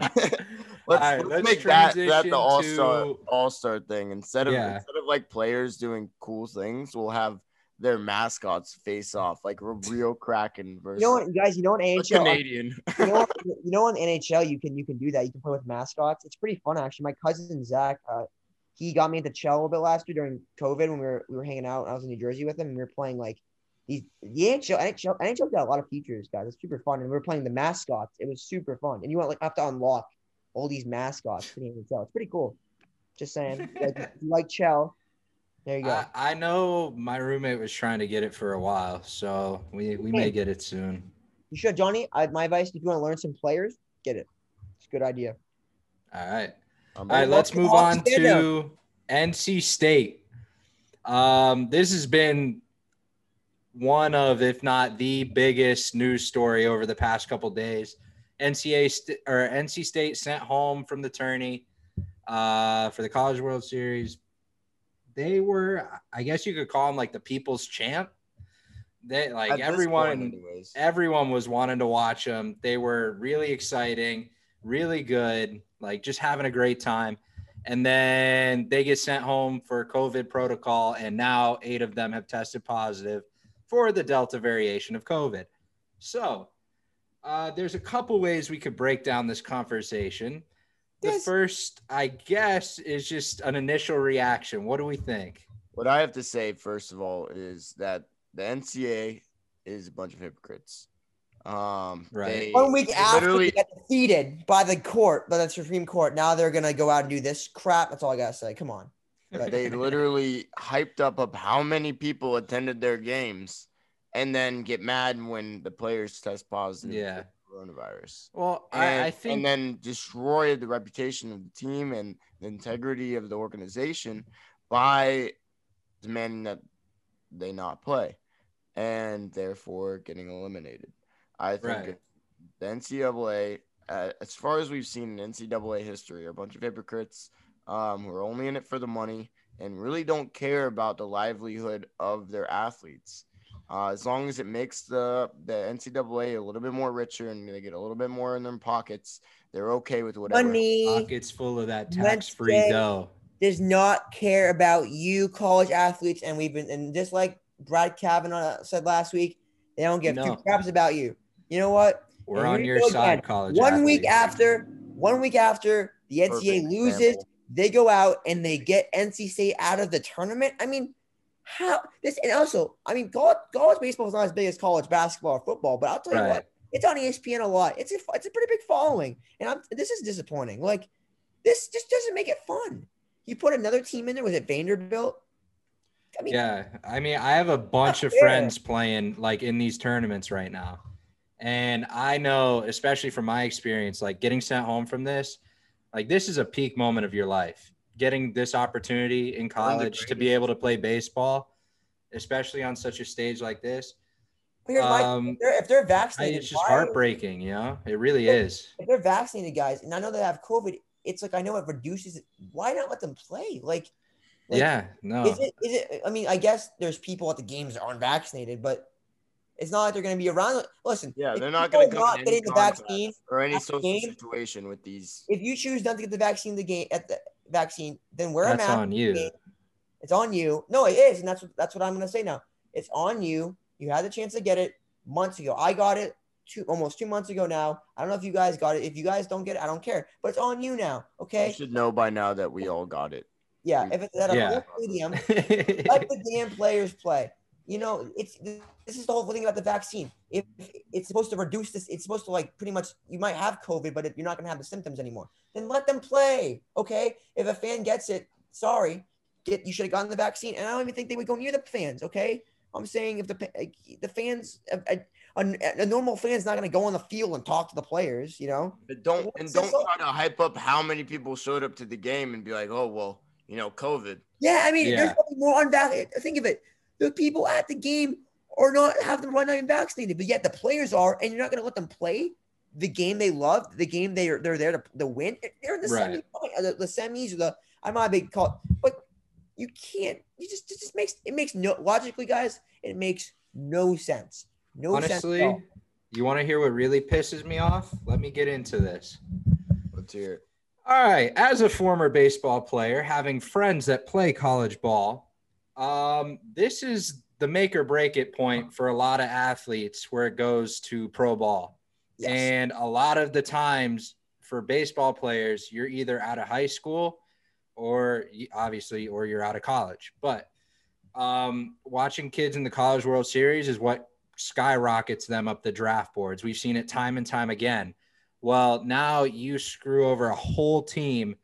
Let's, Alright, let's let's make that that the all star to- all star thing instead of Yeah. instead of like players doing cool things, we'll have their mascots face off like a real kraken versus You know what, guys? You know what NHL? Canadian. you know, what- you know, in NHL, you can you can do that. You can play with mascots. It's pretty fun, actually. My cousin Zach, uh, he got me into Chell a little bit last year during COVID when we were we were hanging out. I was in New Jersey with him, and we were playing like these the NHL. NHL NHL got a lot of features, guys. It's super fun, and we were playing the mascots. It was super fun, and you want like have to unlock all these mascots for the NHL. It's pretty cool. Just saying, like, if you like Chell. There you go. I, I know my roommate was trying to get it for a while, so we, we may get it soon. you should, Johnny. I, my advice: if you want to learn some players, get it. It's a good idea. All right. I'm All right, let's move on to NC State. Um, this has been one of, if not the biggest news story over the past couple days. NCA st- or NC State sent home from the tourney uh, for the College World Series. They were, I guess you could call them like the people's champ. They like at everyone everyone was wanting to watch them. They were really exciting, really good, like just having a great time. And then they get sent home for COVID protocol, and now eight of them have tested positive for the Delta variation of COVID. So uh, there's a couple ways we could break down this conversation. The Yes. first, I guess, is just an initial reaction. What do we think? What I have to say, first of all, is that the NCAA is a bunch of hypocrites. Um, Right. they- One week after they got defeated by the court, by the Supreme Court, now they're gonna go out and do this crap. That's all I gotta say. Come on. But- they literally hyped up of how many people attended their games, and then get mad when the players test positive Yeah. Coronavirus. Well, And, I, I think and then destroy the reputation of the team and the integrity of the organization by demanding that they not play and therefore getting eliminated. I think Right. the NCAA, uh, as far as we've seen in NCAA history, are a bunch of hypocrites um, who are only in it for the money and really don't care about the livelihood of their athletes. Uh, as long as it makes the the NCAA a little bit more richer and they get a little bit more in their pockets, they're okay with whatever. Money pockets full of that Let's tax-free say- dough. does not care about you, college athletes, and we've been and just like Brad Kavanaugh said last week, they don't give No. two craps about you. You know what? We're And on your side, again. college. One week after, one week after the NCAA Perfect loses, example. they go out and they get NC State out of the tournament. I mean, how this and also, I mean, college, college baseball is not as big as college basketball or football, but I'll tell you Right. what, it's on ESPN a lot. It's a it's a pretty big following, and I'm this is disappointing. Like this just doesn't make it fun. You put another team in there. Was it Vanderbilt? I mean, Yeah, I mean, I have a bunch of fair. friends playing like in these tournaments right now, and I know, especially from my experience, like getting sent home from this, like this is a peak moment of your life. Getting this opportunity in college to be able to play baseball, especially on such a stage like this, here's my um, if they're, if they're vaccinated, it's just why- heartbreaking. You know, it really Yeah. is. if they're vaccinated guys, and I know they have COVID, it's like I know it reduces it. Why not let them play? Like, like, yeah, no, Is it? Is it? I mean, I guess there's people at the games that aren't vaccinated, but it's not like they're going to be around. Listen, Yeah, they're not going to are come not in getting the contact vaccine. or any social game. situation with these. If you choose not to get the vaccine, the game at the vaccine, then wear a that's mask. on you. It's on you. No, it is, and that's what that's what I'm going to say now. It's on you. You had the chance to get it months ago. I got it two almost two months ago now. I don't know if you guys got it. If you guys don't get it, I don't care. But it's on you now. Okay. You should know by now that we all got it. Yeah. If it's at a Yeah. full stadium, let the damn players play. You know, it's this is the whole thing about the vaccine. If it's supposed to reduce this, it's supposed to like pretty much you might have COVID, but if you're not gonna have the symptoms anymore. Then let them play. Okay. If a fan gets it, sorry, get you should have gotten the vaccine. And I don't even think they would go near the fans. Okay. I'm saying if the the fans, a, a, a normal fan's not gonna go on the field and talk to the players. You know. But don't What's and don't try to hype up how many people showed up to the game and be like, oh well, you know, COVID. Yeah, I mean, Yeah. there's probably more unvaccinated. Think of it. The people at the game are not have them run not even vaccinated, but yet the players are, and you're not going to let them play the game they love, the game they are they're there to, to win. They're in the Right. semi, uh, the, the semis or the I'm not a big call, but you can't. You just it just makes it makes no logically, guys. It makes no sense. No sense. Honestly, all. you want to hear what really pisses me off? Let me get into this. Let's hear it. All right. As a former baseball player, having friends that play college ball, um, this is the make or break it point for a lot of athletes where it goes to pro ball. Yes. And a lot of the times for baseball players, you're either out of high school or obviously, or you're out of college. But um, watching kids in the College World Series is what skyrockets them up the draft boards. We've seen it time and time again. Well, now you screw over a whole team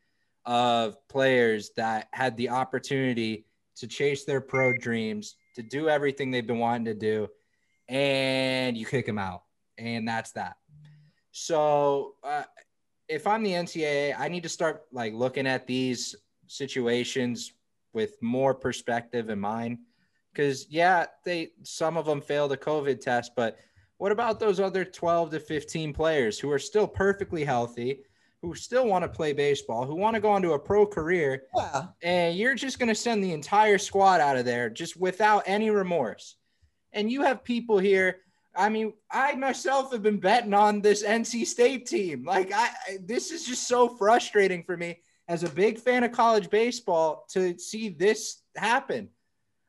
of players that had the opportunity to chase their pro dreams, to do everything they've been wanting to do, and you kick them out. And that's that. So, uh, if I'm the NCAA, I need to start like looking at these situations with more perspective in mind. Because yeah, they some of them failed a COVID test, but what about those other 12 to 15 players who are still perfectly healthy, who still want to play baseball, who want to go on to a pro career, Yeah. and you're just going to send the entire squad out of there just without any remorse. And you have people here. I mean, I myself have been betting on this NC State team. Like, I I- this is just so frustrating for me as a big fan of college baseball to see this happen.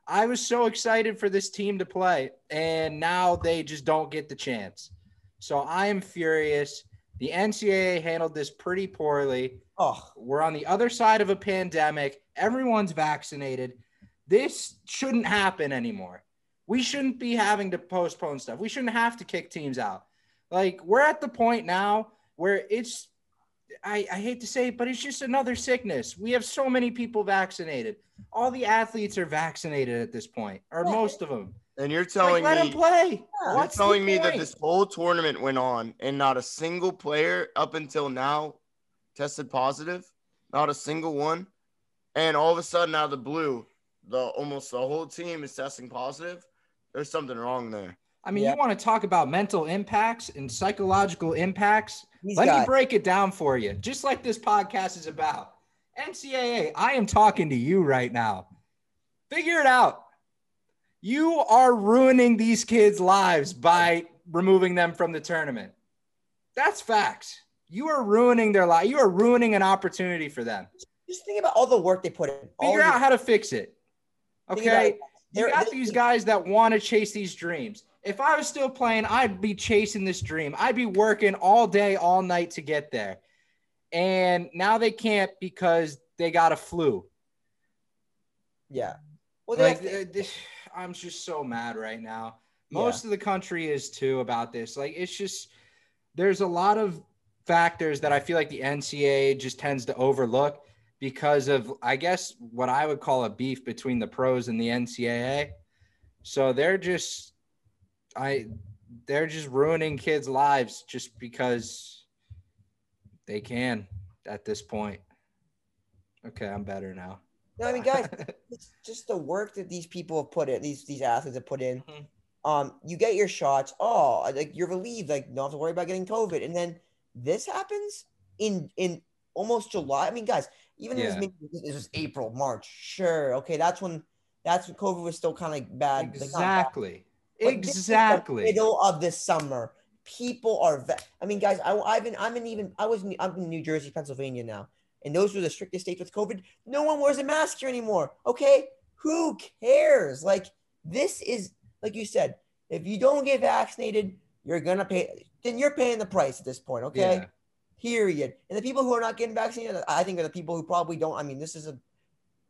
I was so excited for this team to play, and now they just don't get the chance. So I am furious. The NCAA handled this pretty poorly. Oh, We're on the other side of a pandemic. Everyone's vaccinated. This shouldn't happen anymore. We shouldn't be having to postpone stuff. We shouldn't have to kick teams out. Like we're at the point now where it's I, I hate to say it, but it's just another sickness. We have so many people vaccinated. All the athletes are vaccinated at this point, or most of them. And you're Like, telling let me them play. Yeah. You're telling me that this whole tournament went on and not a single player up until now tested positive, not a single one, and all of a sudden out of the blue, the almost the whole team is testing positive. There's something wrong there. I mean, Yeah. you want to talk about mental impacts and psychological impacts? these Let guys. me break it down for you, just like this podcast is about. NCAA, I am talking to you right now. Figure it out. You are ruining these kids' lives by removing them from the tournament. That's facts. You are ruining their life. You are ruining an opportunity for them. Just think about all the work they put in. Figure the- out how to fix it. Okay. You They're- got these guys that want to chase these dreams. If I was still playing, I'd be chasing this dream. I'd be working all day, all night to get there. And now they can't because they got a flu. Yeah. Well, they Like, have to- uh, this, I'm just so mad right now. Most of the country is too about this. Like, it's just, there's a lot of factors that I feel like the NCAA just tends to overlook because of, I guess, what I would call a beef between the pros and the NCAA. So they're just, I, they're just ruining kids' lives just because they can at this point. Okay, I'm better now. No, I mean, guys, it's just the work that these people have put in, these these athletes have put in. Mhm. Um, you get your shots. Oh, like you're relieved, like don't have to worry about getting COVID. And then this happens in in almost July. I mean, guys, even if it was Yeah. was April, March, sure, okay, that's when that's when COVID was still kind of bad. like, bad. Exactly. The Exactly. middle of the summer. People are. Ve- I mean, guys, I, I've been. I'm in even. I was. I'm in New Jersey, Pennsylvania now, and those were the strictest states with COVID. No one wears a mask here anymore. Okay, who cares? Like this is like you said. If you don't get vaccinated, you're gonna pay. Then you're paying the price at this point. Okay. Yeah. Period. And the people who are not getting vaccinated, I think, are the people who probably don't. I mean, this is a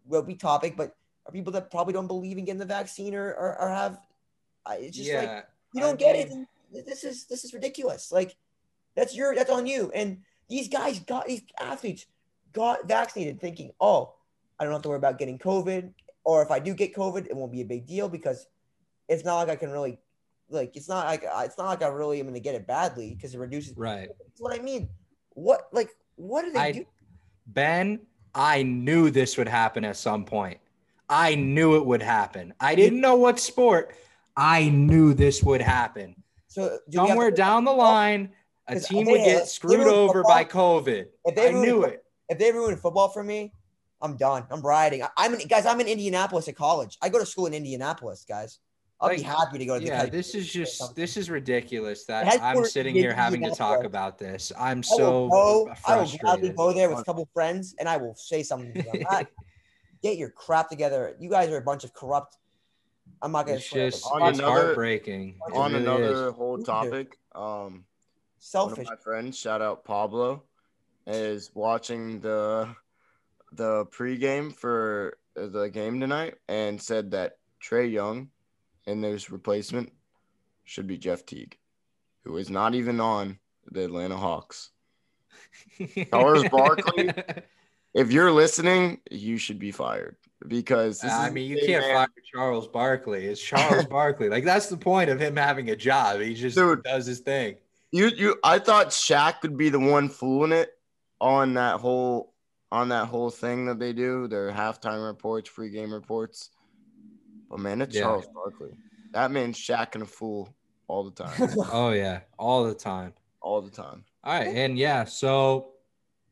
will be topic, but are people that probably don't believe in getting the vaccine or or, or have. I, it's just like you don't get it. mean- then This is this is ridiculous. Like that's your that's on you. And these guys got these athletes got vaccinated, thinking, oh, I don't have to worry about getting COVID, or if I do get COVID, it won't be a big deal because it's not like I can really like it's not like it's not like I really am going to get it badly because it reduces. Right. That's what I mean. What like what do they I- do? Ben, I knew this would happen at some point. I knew it would happen. I didn't know what sport. I knew this would happen. So do Somewhere to- down the oh, line, a team would get screwed over football. by COVID. If they I knew it. If they ruin football for me, I'm done. I'm riding. I- I'm in, guys. I'm in Indianapolis at college. I go to school in Indianapolis, guys. I'll be happy to go to the. Yeah, Cowboys this is just this is ridiculous that I'm sitting here having to talk about this. I'm so will go. I will gladly go there with a couple friends, and I will say something to them. Not- Get your crap together. You guys are a bunch of corrupt. I'm not gonna It's just On it's another- heartbreaking. On really another is. whole topic, um, one selfish. of my friends, shout out Pablo, is watching the the pregame for the game tonight and said that Trae Young and his replacement should be Jeff Teague, who is not even on the Atlanta Hawks. Charles Barkley? If you're listening, you should be fired because this I mean, you can't man. fire Charles Barkley. It's Charles Barkley. Like that's the point of him having a job. He just Dude. does his thing. You you I thought Shaq would be the one fooling it on that whole on that whole thing that they do, their halftime reports, free game reports. But man, it's Yeah. Charles Barkley. That man's shacking a fool all the time. Oh yeah, all the time. all the time. All right, and yeah, so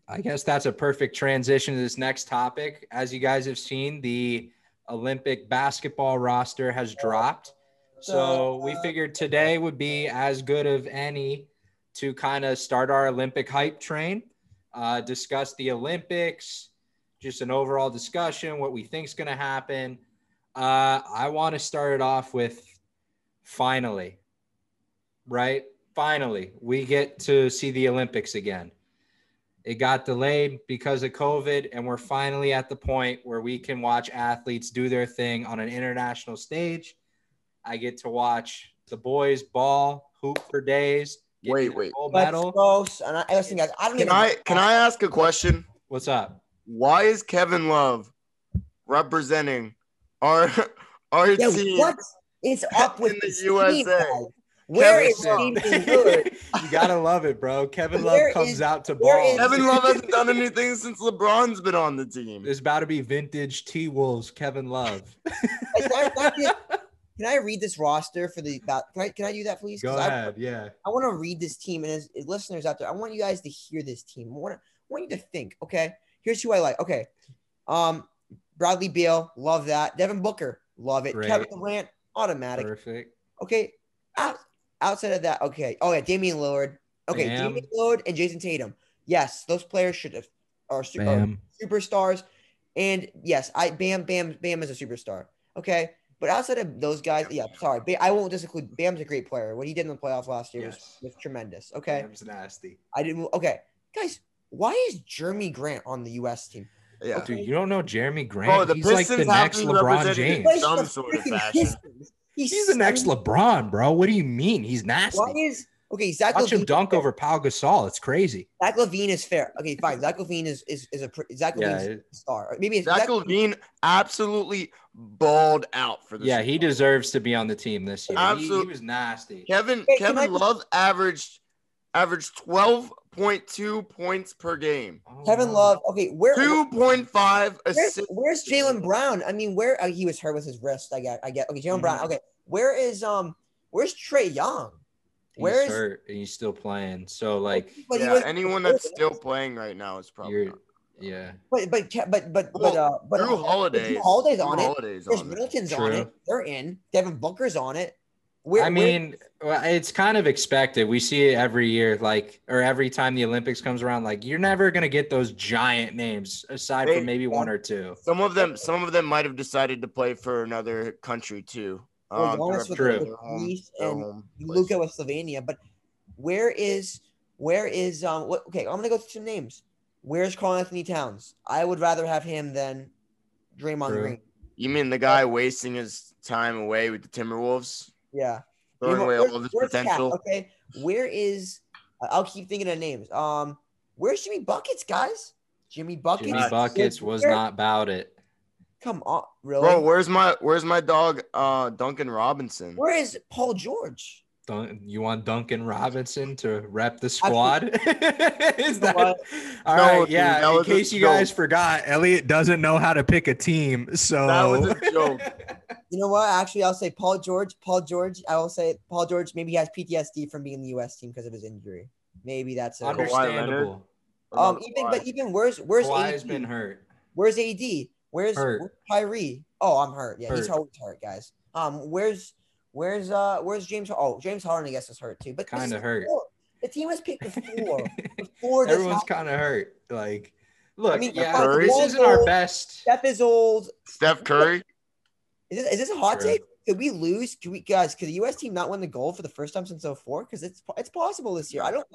I guess that's a perfect transition to this next topic. As you guys have seen, the Olympic basketball roster has dropped. So we figured today would be as good of any to kind of start our Olympic hype train, uh, discuss the Olympics, just an overall discussion, what we think is going to happen. Uh, I want to start it off with finally, right? Finally, we get to see the Olympics again. It got delayed because of COVID, and we're finally at the point where we can watch athletes do their thing on an international stage. I get to watch the boys ball, hoop for days. Get Wait, wait. Gold Let's medal. And I, listen, guys. I don't Can even. I can I ask a question? What's up? Why is Kevin Love representing our our Yeah, team? what is up with In the USA. team, guys? Where Kevin is Love. good? you gotta love it, bro. Kevin Love Where comes is- out to ball. is- Kevin Love hasn't done anything since LeBron's been on the team. There's about to be vintage T Wolves. Kevin Love. Can I, can I- can I read this roster for the? About, can I can I do that, please? Go 'Cause I- ahead. Yeah. I want to read this team, and as, as listeners out there, I want you guys to hear this team. I want, I want you to think. Okay, here's who I like. Okay, um, Bradley Beal, love that. Devin Booker, love it. Great. Kevin Durant, automatic. Perfect. Okay, out, outside of that, okay. Oh yeah, Damian Lillard. Okay, Bam. Damian Lillard and Jayson Tatum. Yes, those players should have are, are superstars. And yes, I Bam Bam Bam is a superstar. Okay. But outside of those guys, yeah, sorry. Ba- I won't disinclude Bam's a great player. What he did in the playoffs last year Yes. was, was tremendous. Okay. Bam's nasty. I didn't okay. Guys, why is Jerami Grant on the US team? Yeah. Dude, you don't know Jerami Grant? Bro, the He's like the next LeBron James. in some sort of fashion. Pistons. He's the next LeBron, bro. What do you mean? He's nasty. Why is okay? Zach Watch him dunk over Paul Gasol. It's crazy. Zach LaVine is fair. Okay, fine. Zach LaVine is is, is a pr- Zach Yeah, LaVine's star. Maybe it's Zach LaVine absolutely balled out for the Yeah, Super he deserves to be on the team this year. He, he was nasty. Kevin Hey, Kevin I just- Love averaged averaged twelve point two points per game, Oh, Kevin wow. Love. Okay, where two point five Where's, assists. where's Jaylen Brown? I mean, where uh, he was hurt with his wrist. I get. I get. Okay, Jaylen Brown. Mhm. Okay, where is um? Where's Trae Young? He's Where is? hurt and he's still playing. So like, But Yeah, was- anyone that's still playing right now is probably not. yeah. But but Ke- but but but Well, uh. But Jrue uh, Holiday. Jrue Holiday's Jrue on it. Holiday's Khris on it. Middleton's on True. it. They're in. Devin Booker's on it. Where, I where- mean, well, it's kind of expected. We see it every year, like, or every time the Olympics comes around. Like, you're never gonna get those giant names, aside They- from maybe one or two. Some of them, some of them might have decided to play for another country too. Well, um, to Giannis with represent the- Greece their and home place. Luka with Slovenia. But where is where is um? What, okay, I'm gonna go through some names. Where's Karl-Anthony Towns? I would rather have him than Draymond True. Green. You mean the guy wasting his time away with the Timberwolves, Yeah. throwing away all of his where's Cat? potential? Okay, where is? I'll keep thinking of names. Um, where's Jimmy Buckets, guys? Jimmy Buckets. Jimmy Buckets was not about it. Come on, really? Bro, where's my where's my dog uh Duncan Robinson? Where is Paul George? Dun- you want Duncan Robinson to rep the squad? Is that what? all No, right? dude, yeah. that In case you guys forgot, Elliot doesn't know how to pick a team. So That was a joke. You know what? Actually, I'll say Paul George. Paul George. I will say Paul George. Maybe he has PTSD from being in the U.S. team because of his injury. Maybe that's it. understandable. Um, even but even where's where's Kawhi AD? has been hurt. Where's AD? Where's, Hurt. where's Kyrie? Oh, I'm hurt. Yeah, he's Hurt. always hurt, guys. Um, where's where's uh where's James? Oh, James Harden, I guess, is hurt too. But Kinda hurt. before- The team was picked before. before this Everyone's kind of hurt. Like, look, I mean, yeah, Curry? this isn't our best. Steph is old. Steph Curry. Is this, is this a hot True. take? Could we lose? Could we guys? Could the U.S. team not win the gold for the first time since 04? Because it's it's possible this year. I don't.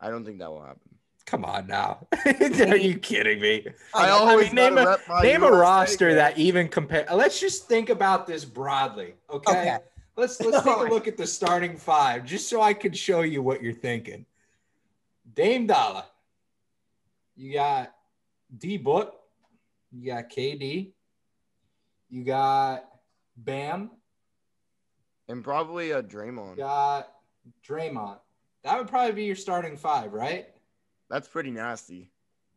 I don't think that will happen. Come on now. Are you kidding me? I, I always mean, name a- Name a roster that even compare. Let's just think about this broadly, okay? Okay. Let's let's take a look at the starting five, just so I can show you what you're thinking. Dame Dollar, you got D Book, you got KD, you got Bam, and probably uh, a you Draymond. got Draymond. That would probably be your starting five, right? That's pretty nasty.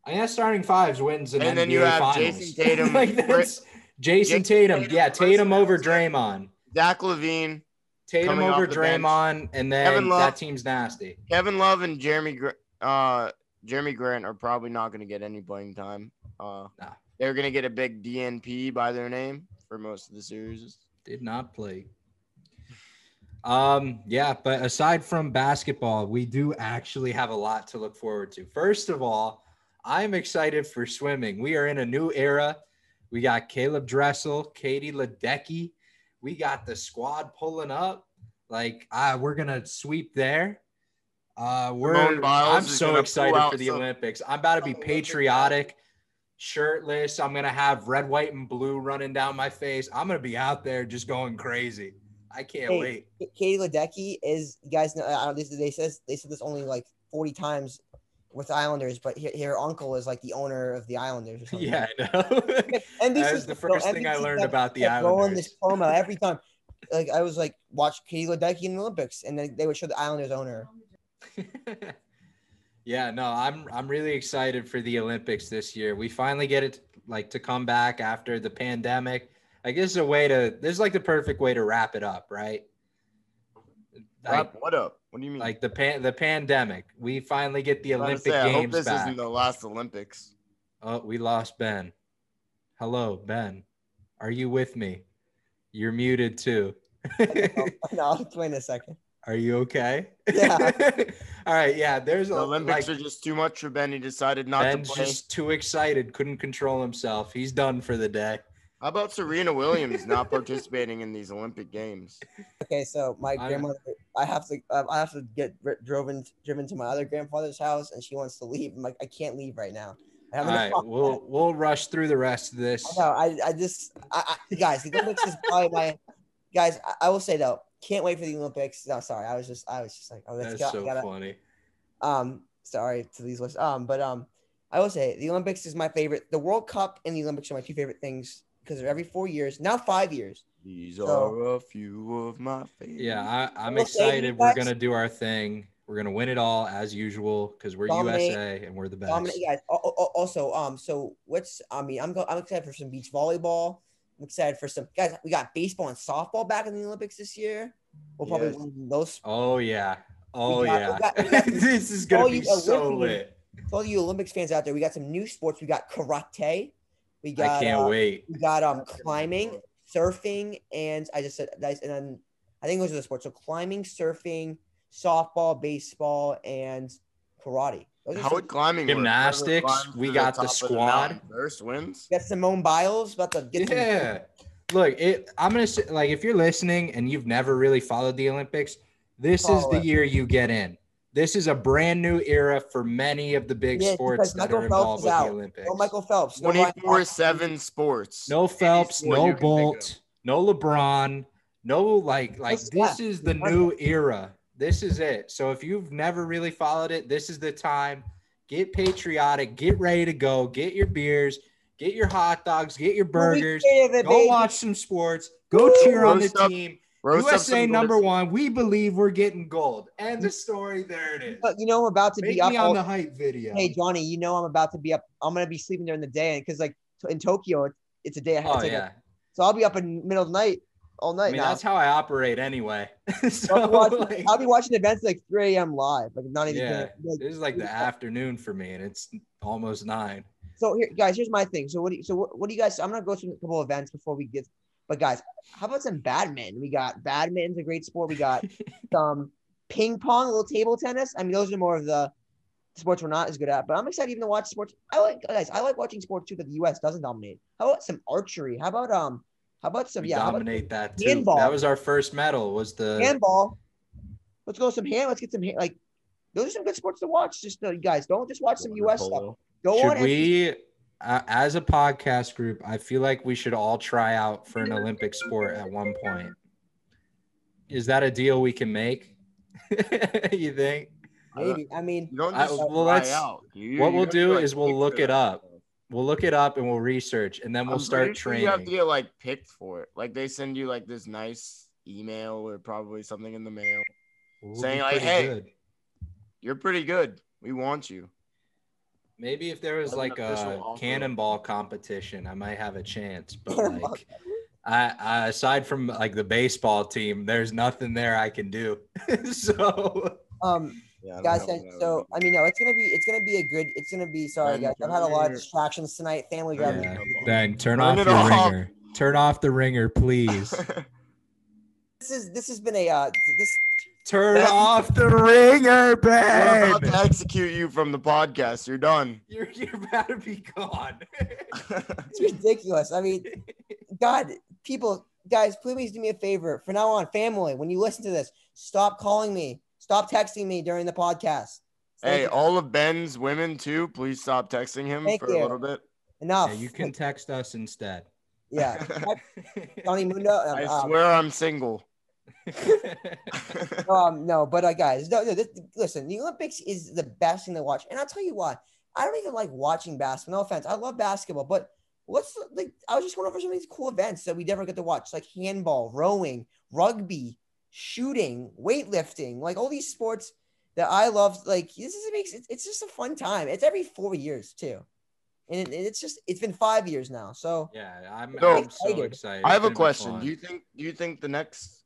I guess starting fives wins an And NBA then you have finals. Jayson Tatum, like that's Jayson Jayson Tatum. Tatum, Yeah, Tatum over. Draymond. Zach LaVine, Tatum over the bench. Draymond, and then Kevin Love. that team's nasty. Kevin Love, and Jerami uh Jerami Grant are probably not going to get any playing time. Uh, Nah. they're going to get a big DNP by their name for most of the series. Did not play. Um, yeah, but aside from basketball, we do actually have a lot to look forward to. First of all, I'm excited for swimming. We are in a new era. We got Caeleb Dressel, Katie Ledecky. We got the squad pulling up. Like, ah, we're gonna sweep there. Uh, we're I'm so excited for the some- Olympics. I'm about to be patriotic, shirtless. I'm gonna have red, white, and blue running down my face. I'm gonna be out there just going crazy. I can't Hey, wait. Katie Ledecky is you guys know. I don't. They, they says they said this only like 40 times with Islanders, but her, her uncle is like the owner of the Islanders. Or something. Yeah, I know. NBC That was the first thing I learned about the kept Islanders. this promo every time. Like I was like, watch Katie Ledecky in the Olympics, and then they would show the Islanders owner. yeah, no, I'm I'm really excited for the Olympics this year. We finally get it like to come back after the pandemic. Like this is a way to this is like the perfect way to wrap it up, right? Like, Wrap what up? What do you mean? like the pan the pandemic. We finally get the I Olympic gonna say, I hope this back. isn't the last Olympics. Oh, we lost Ben. Hello, Ben. Are you with me? You're muted too. Oh, no, I'll explain in a second. Are you okay? Yeah. All right. Yeah. There's a Olympics like, are just too much for Ben. He decided not Ben's to play. just too excited, couldn't control himself. He's done for the day. How about Serena Williams not participating in these Olympic Games? Okay, so my I- grandmother, I have to, uh, I have to get ri- driven driven to my other grandfather's house, and she wants to leave. I'm like, I can't leave right now. I have right, we'll we'll rush through the rest of this. I know. I, I just, I, I, guys, the Olympics is probably my, guys. I, I will say though, can't wait for the Olympics. No, sorry, I was just, I was just like, oh, let's That's go. so gotta, funny. um, sorry to these lists. Um, but um, I will say the Olympics is my favorite. The World Cup and the Olympics are my two favorite things because they're every four years. Now five years. These So- are a few of my favorites. Yeah, I, I'm will excited. We're gonna do our thing. We're gonna win it all as usual because we're Dominate. USA and we're the best. Dominant, guys. Al- al- Also, um, so what's I mean, I'm go- I'm excited for some beach volleyball. I'm excited for some guys. We got baseball and softball back in the Olympics this year. We'll probably Yes. win those. Oh yeah. Oh got- yeah. we got- we got- this is gonna all be you so Olympians- lit. For all you Olympics fans out there, we got some new sports. We got karate. We got I can't uh, wait. We got um climbing, surfing, and I just said that, and then I think those are the sports. So climbing, surfing, softball, baseball, and karate. Those How some- would climbing? Gymnastics, Whoever we got the top of squad. mountain First wins. got Simone Biles about to get some- Yeah. Look, it, I'm gonna say, like, if you're listening and you've never really followed the Olympics, this is the it. year you get in. This is a brand new era for many of the big Yeah, sports that Michael are Phelps involved is with out. the Olympics. No Michael Phelps. No 24 Hawkins. 7 sports. No Phelps, sport no you can think Bolt, no LeBron, no like like What's this that? is the new era. This is it. So if you've never really followed it, this is the time. Get patriotic, get ready to go, get your beers, get your hot dogs, get your burgers, Week of it, go watch some sports, go cheer on the team, Roast USA number glitz- one. We believe we're getting gold. And the story, there it is. But you know I'm about to Make be up. me all- on the hype video. hey Johnny, you know I'm about to be up. I'm gonna be sleeping during the day and because like in Tokyo, it's, a day ahead. oh yeah. so I'll be up in the middle of the night all night I mean, now. that's how I operate anyway. so, I'll, be watching, like, I'll be watching events like 3 a.m. live. Like not even. yeah. Like, this is like the afternoon for me, and it's almost nine. So here, guys, here's my thing. So what? Do you, so what, what do you guys? I'm gonna go through a couple of events before we get. But guys, how about some badminton? We got badminton's a great sport. We got some ping pong, a little table tennis. I mean, those are more of the sports we're not as good at. But I'm excited even to watch sports. I like guys. I like watching sports too that the U.S. doesn't dominate. How about some archery? How about um? How about some We yeah? How about dominate that too. handball. That was our first medal. Was the handball? Let's go some hand. Let's get some hand. Like those are some good sports to watch. Just uh, you guys don't just watch some water U.S. stuff. Go should on. and- we uh, as a podcast group i feel like we should all try out for an olympic sport at one point is that a deal we can make you think Maybe. I mean, You don't I- well, try let's- out. You- what you we'll do like, is we'll look it that up. we'll look it up and we'll research and then we'll I'm start pretty sure training You have to get like picked for it. Like they send you like this nice email or probably something in the mail. We'll saying like, "Hey, good." You're pretty good. We want you. Maybe if there was like a offer. cannonball competition i might have a chance but like I, I aside from like the baseball team there's nothing there i can do so um, Yeah, I guys. know and what that So I mean, no, it's gonna be it's gonna be a good. It's gonna be. Sorry, Ben guys. I've had a lot of distractions tonight. Family driving. yeah. be. ben turn Turn off it your off. ringer turn off the ringer please This is this has been a uh this. Turn Ben- off the ringer, We're Ben. about to execute you from the podcast. You're done. You're, you're about to be gone. It's ridiculous. I mean, God, people, guys, please do me a favor. From now on, family, when you listen to this, stop calling me. Stop texting me during the podcast. Thank hey, you. all of Ben's women too. Please stop texting him Thank for you. a little bit. enough. yeah, you can text us instead. Yeah, Johnny Mundo. um, I um, swear I'm single. Um, no, but uh, guys, no, no, this, listen, the Olympics is the best thing to watch, and I'll tell you why. I don't even like watching basketball. No offense, I love basketball, but what's like? I was just wondering for some of these cool events that we never get to watch, like handball, rowing, rugby, shooting, weightlifting, like all these sports that I love. Like this is it makes it's, it's just a fun time. It's every four years too, and it, it's just it's been five years now. So yeah, I'm, So- I'm so excited. I have a question. fun. Do you think do you think the next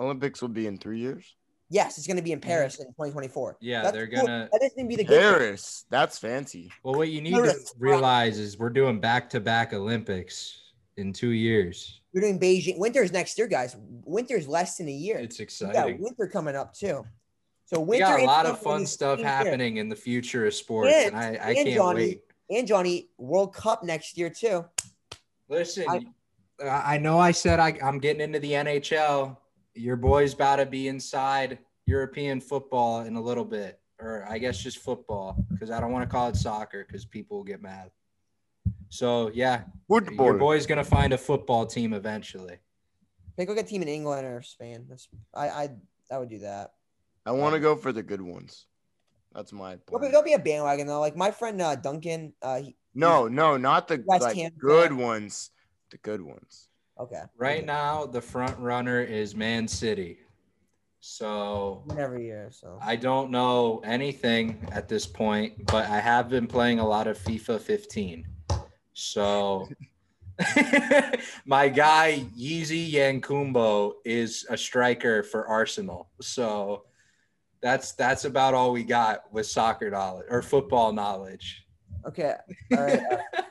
Olympics will be in three years? yes, it's going to be in mm-hmm. Paris in 2024. Yeah, That's they're cool. gonna- That doesn't be the good. thing. Paris. That's fancy. Well, what you need to Tourists. realize is we're doing back-to-back Olympics in two years. We're doing Beijing. Winter's next year, guys. Winter's less than a year. It's we got exciting. winter coming up too. So We got a lot of fun stuff in here. happening in the future of sports, And- and I, I and can't Johnny, wait. And Johnny, World Cup next year too. Listen, I- I, I know I said I, I'm getting into the NHL. Your boy's about to be inside European football in a little bit, or I guess just football, because I don't want to call it soccer because people will get mad. So yeah, your boy's gonna find a football team eventually. Pick like a team in England or Spain. That's I I I would do that. I want to go for the good ones. That's my Don't be, plan. don't be a bandwagon though. Like my friend uh, Duncan. Uh, he, No, no, not the West like, Ham good fan. ones. The good ones. Okay. Right now, the front runner is Man City. So every year. So I don't know anything at this point, but I have been playing a lot of FIFA 15. So my guy Yeezy Yankumbo is a striker for Arsenal. So that's that's about all we got with soccer knowledge or football knowledge. okay. All right. Uh,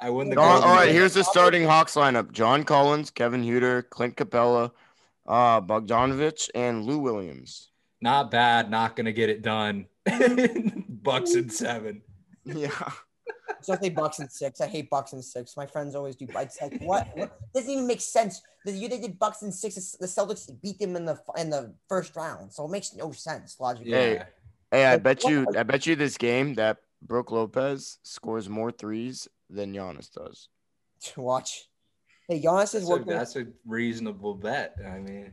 I won the John- All golden all right, here's the starting Hawks lineup: John Collins, Kevin Huerter, Clint Capela, uh, Bogdanovich, and Lou Williams. Not bad, not gonna get it done. Bucks and seven. Yeah. so I say Bucks and six. I hate Bucks and six. My friends always do. It's like what? what? Doesn't even make sense. The year they did Bucks and six, the Celtics beat them in the in the first round. So it makes no sense logically. Yeah. Hey. Hey, I bet you, I bet you this game that Brook Lopez scores more threes than Giannis does. Watch. Hey, Giannis is That's a, working. that's a reasonable bet. I mean,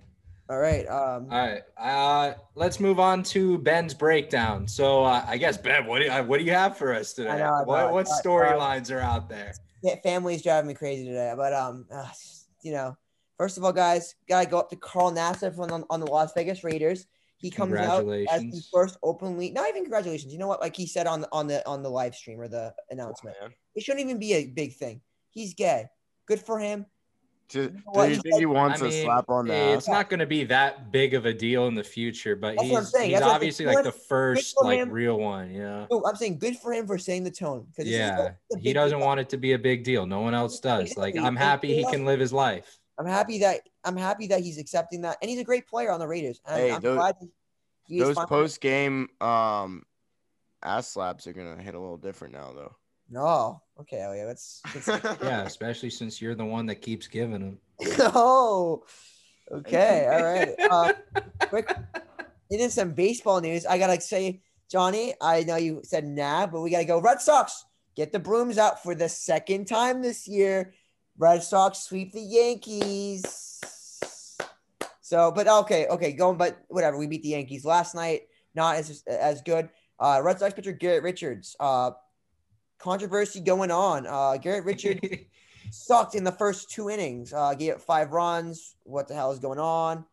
All right. Um, all right. Uh, let's move on to Ben's breakdown. So uh, I guess Ben, what do you, what do you have for us today? I know, I what know. what Uh, storylines are out there? yeah, family's driving me crazy today, but um, uh, you know, First of all, guys, gotta go up to Carl Nassib on, on the Las Vegas Raiders. He comes out as the first openly. Not even congratulations. You know what? Like he said on the on the on the live stream or the announcement, man. it shouldn't even be a big thing. He's gay. Good for him. Do, do what? you He think he wants I a mean, slap on the it's ass? not going to be that big of a deal in the future, but That's he's, he's That's obviously like the first like him. real one. Yeah. No, I'm saying good for him for saying the tone. Yeah. He doesn't deal. want it to be a big deal. No one else does. Like, I'm happy he can live his life. I'm happy that I'm happy that he's accepting that, and he's a great player on the Raiders. And Hey, I'm those- glad he Those post game um ass slaps are gonna hit a little different now though. No, okay, oh yeah, let's. let's Yeah, especially since you're the one that keeps giving them. oh, okay, all right. Um, quick, into some baseball news. I gotta say, Johnny, I know you said nah, but we gotta go. Red Sox get the brooms out for the second time this year. Red Sox sweep the Yankees. So, but okay, okay, going, but whatever. We beat the Yankees last night. Not as as good. Uh, Red Sox pitcher Garrett Richards. Uh, controversy going on. Uh, Garrett Richards sucked in the first two innings. Uh, gave up five runs. What the hell is going on?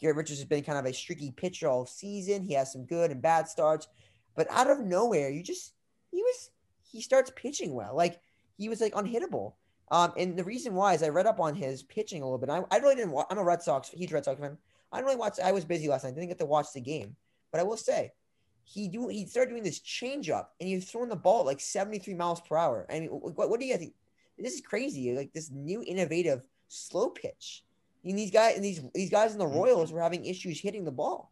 Garrett Richards has been kind of a streaky pitcher all season. He has some good and bad starts, but out of nowhere, you just he was he starts pitching well. Like he was like unhittable. Um, and the reason why is I read up on his pitching a little bit. I, I really didn't. Wa- I'm a Red Sox huge Red Sox fan. I didn't really watch. I was busy last night. Didn't get to watch the game, but I will say he do he started doing this changeup and he was throwing the ball at like 73 miles per hour. I mean, what, what do you think? This is crazy. Like this new innovative slow pitch. And these guys and these these guys in the Royals were having issues hitting the ball.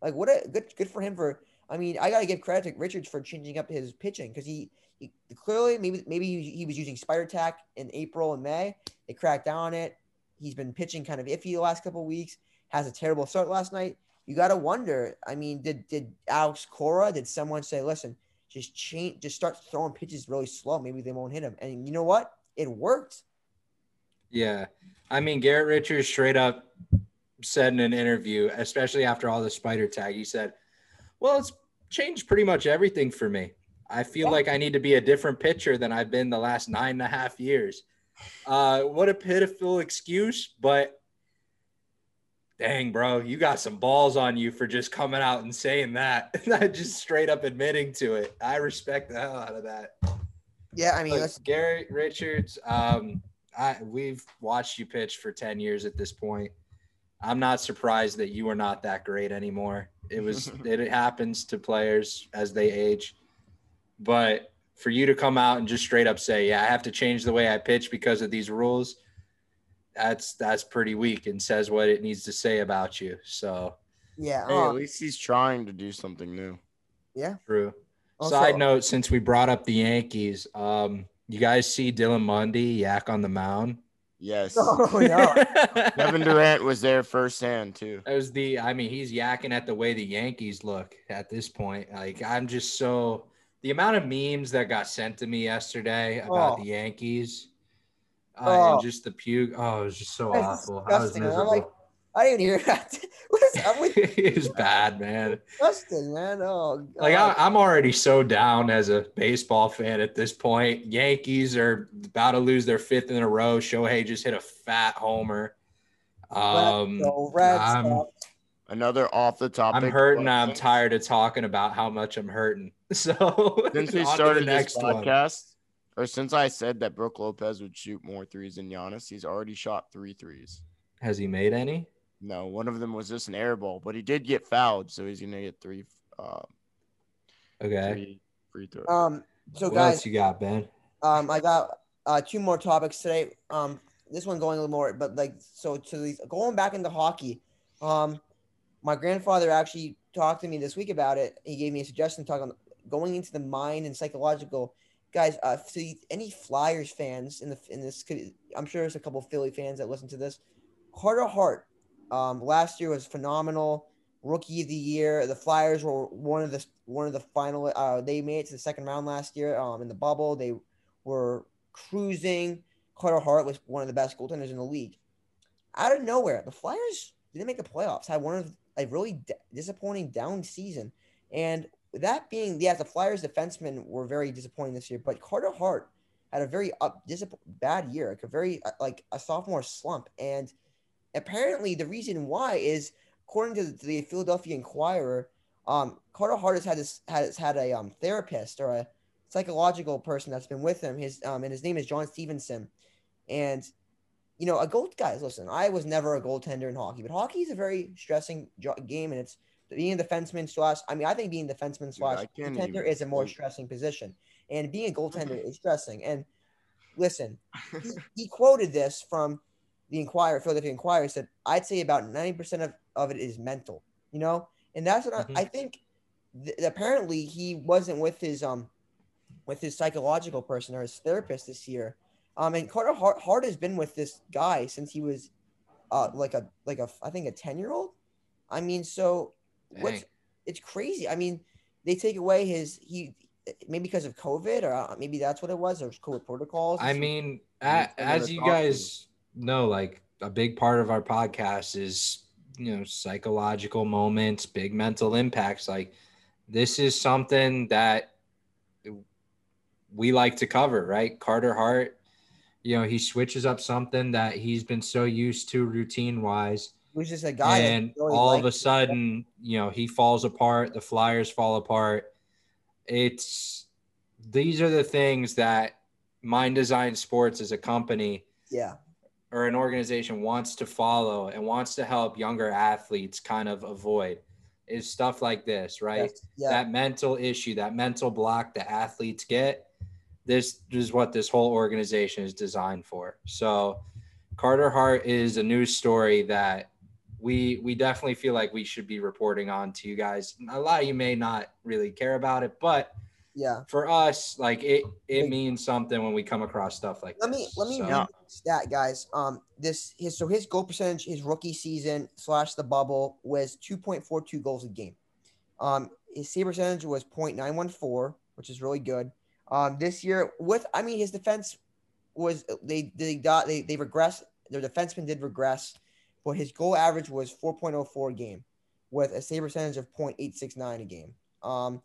Like what a good good for him for. I mean, I gotta give credit to Richards for changing up his pitching because he, he clearly maybe maybe he, he was using spider tack in April and May. They cracked down on it. He's been pitching kind of iffy the last couple of weeks. Has a terrible start last night. You got to wonder. I mean, did did Alex Cora? Did someone say, "Listen, just change, just start throwing pitches really slow. Maybe they won't hit him." And you know what? It worked. Yeah. I mean, Garrett Richards straight up said in an interview, especially after all the spider tack, he said, Well, it's changed pretty much everything for me. I feel Yeah. like I need to be a different pitcher than I've been the last nine and a half years. Uh, what a pitiful excuse, but dang, bro, you got some balls on you for just coming out and saying that. Not just straight up admitting to it. I respect the hell out of that. Yeah, I mean, let's, Garrett Richards, um, I we've watched you pitch for 10 years at this point. I'm not surprised that you are not that great anymore. It was it happens to players as they age. But for you to come out and just straight up say, "Yeah, I have to change the way I pitch because of these rules." That's that's pretty weak and says what it needs to say about you. So, yeah. Hey, at um, least he's trying to do something new. yeah. true. Also- Side note, since we brought up the Yankees, um, you guys see Dylan Mundy yak on the mound? Yes. Oh no. Kevin Durant was there firsthand too. That was the I mean, he's yakking at the way the Yankees look at this point. Like I'm just so the amount of memes that got sent to me yesterday about Oh. the Yankees. Uh, Oh. and just the puke. Oh, it was just so That's awful. I disgusting. I'm miserable. like, I didn't hear that. what is up with it was bad, man. disgusting, man? Oh, God. Like I, I'm already so down as a baseball fan at this point. Yankees are about to lose their fifth in a row. Shohei just hit a fat homer. Um, So, Red I'm- Sox. Another off the topic. I'm hurting. but I'm tired of talking about how much I'm hurting. So Since we on to the started this next one. podcast, or since I said that Brook Lopez would shoot more threes than Giannis, he's already shot three threes. has he made any? No, one of them was just an air ball, but he did get fouled, so he's gonna get three, uh, Okay. three free throws. Um, so what guys, else you got, Ben? Um, I got uh, two more topics today. Um, this one going a little more, but like so to these going back into hockey. Um, my grandfather actually talked to me this week about it. He gave me a suggestion talking on going into the mind and psychological. Guys, uh, so any Flyers fans in the in this, I'm sure there's a couple Philly fans that listen to this. Carter Hart, um, last year was phenomenal. Rookie of the year. The Flyers were one of the one of the final. Uh, they made it to the second round last year. Um, in the bubble, they were cruising. Carter Hart was one of the best goaltenders in the league. Out of nowhere, the Flyers didn't make the playoffs. Had one of a really d- disappointing down season, and that being, yeah, the Flyers defensemen were very disappointing this year. But Carter Hart had a very up disapp- bad year, like a very uh, like a sophomore slump, and apparently the reason why is according to the Philadelphia Inquirer, um, Carter Hart has had this has had a um, therapist or a psychological person that's been with him. His um, and his name is John Stevenson, and you know, a gold guys. Listen, I was never a goaltender in hockey, but hockey is a very stressing jo- game, and it's being a defenseman slash. I mean, I think being defenseman slash I goaltender even is a more stressing position, and being a goaltender is stressing. And listen, he, he quoted this from the Inquirer, Philadelphia Inquirer, said, "I'd say about ninety percent of of it is mental." You know, and that's what Mhm. I, I think. Th- apparently, he wasn't with his um with his psychological person or his therapist this year. Um, and Carter Hart, Hart has been with this guy since he was, uh, like a like a I think a ten year old. I mean, so what's it's crazy. I mean, they take away his he maybe because of COVID or uh, maybe that's what it was or COVID protocols. I mean, Yeah, a, some of as you guys know, like a big part of our podcast is, you know, psychological moments, big mental impacts. Like this is something that we like to cover, right? Carter Hart, you know, he switches up something that he's been so used to routine wise. he was just a guy, and really all of a sudden, you know, he falls apart, the Flyers fall apart. It's these are the things that Mind Design Sports as a company yeah, or an organization wants to follow and wants to help younger athletes kind of avoid is stuff like this, right? yes, yeah, That mental issue, that mental block that athletes get. This is what this whole organization is designed for. So Carter Hart is a news story that we we definitely feel like we should be reporting on to you guys. A lot of you may not really care about it, but yeah. for us, like it it means something when we come across stuff like Let this. me let me So- the stat, guys. Um, this his so his goal percentage, his rookie season slash the bubble was two point four two goals a game. Um, his save percentage was 0.914, which is really good. Um, this year with I mean his defense was they they got they they regressed. Their defenseman did regress, but his goal average was 4.04 a game, with a save percentage of 0.869 a game. Um,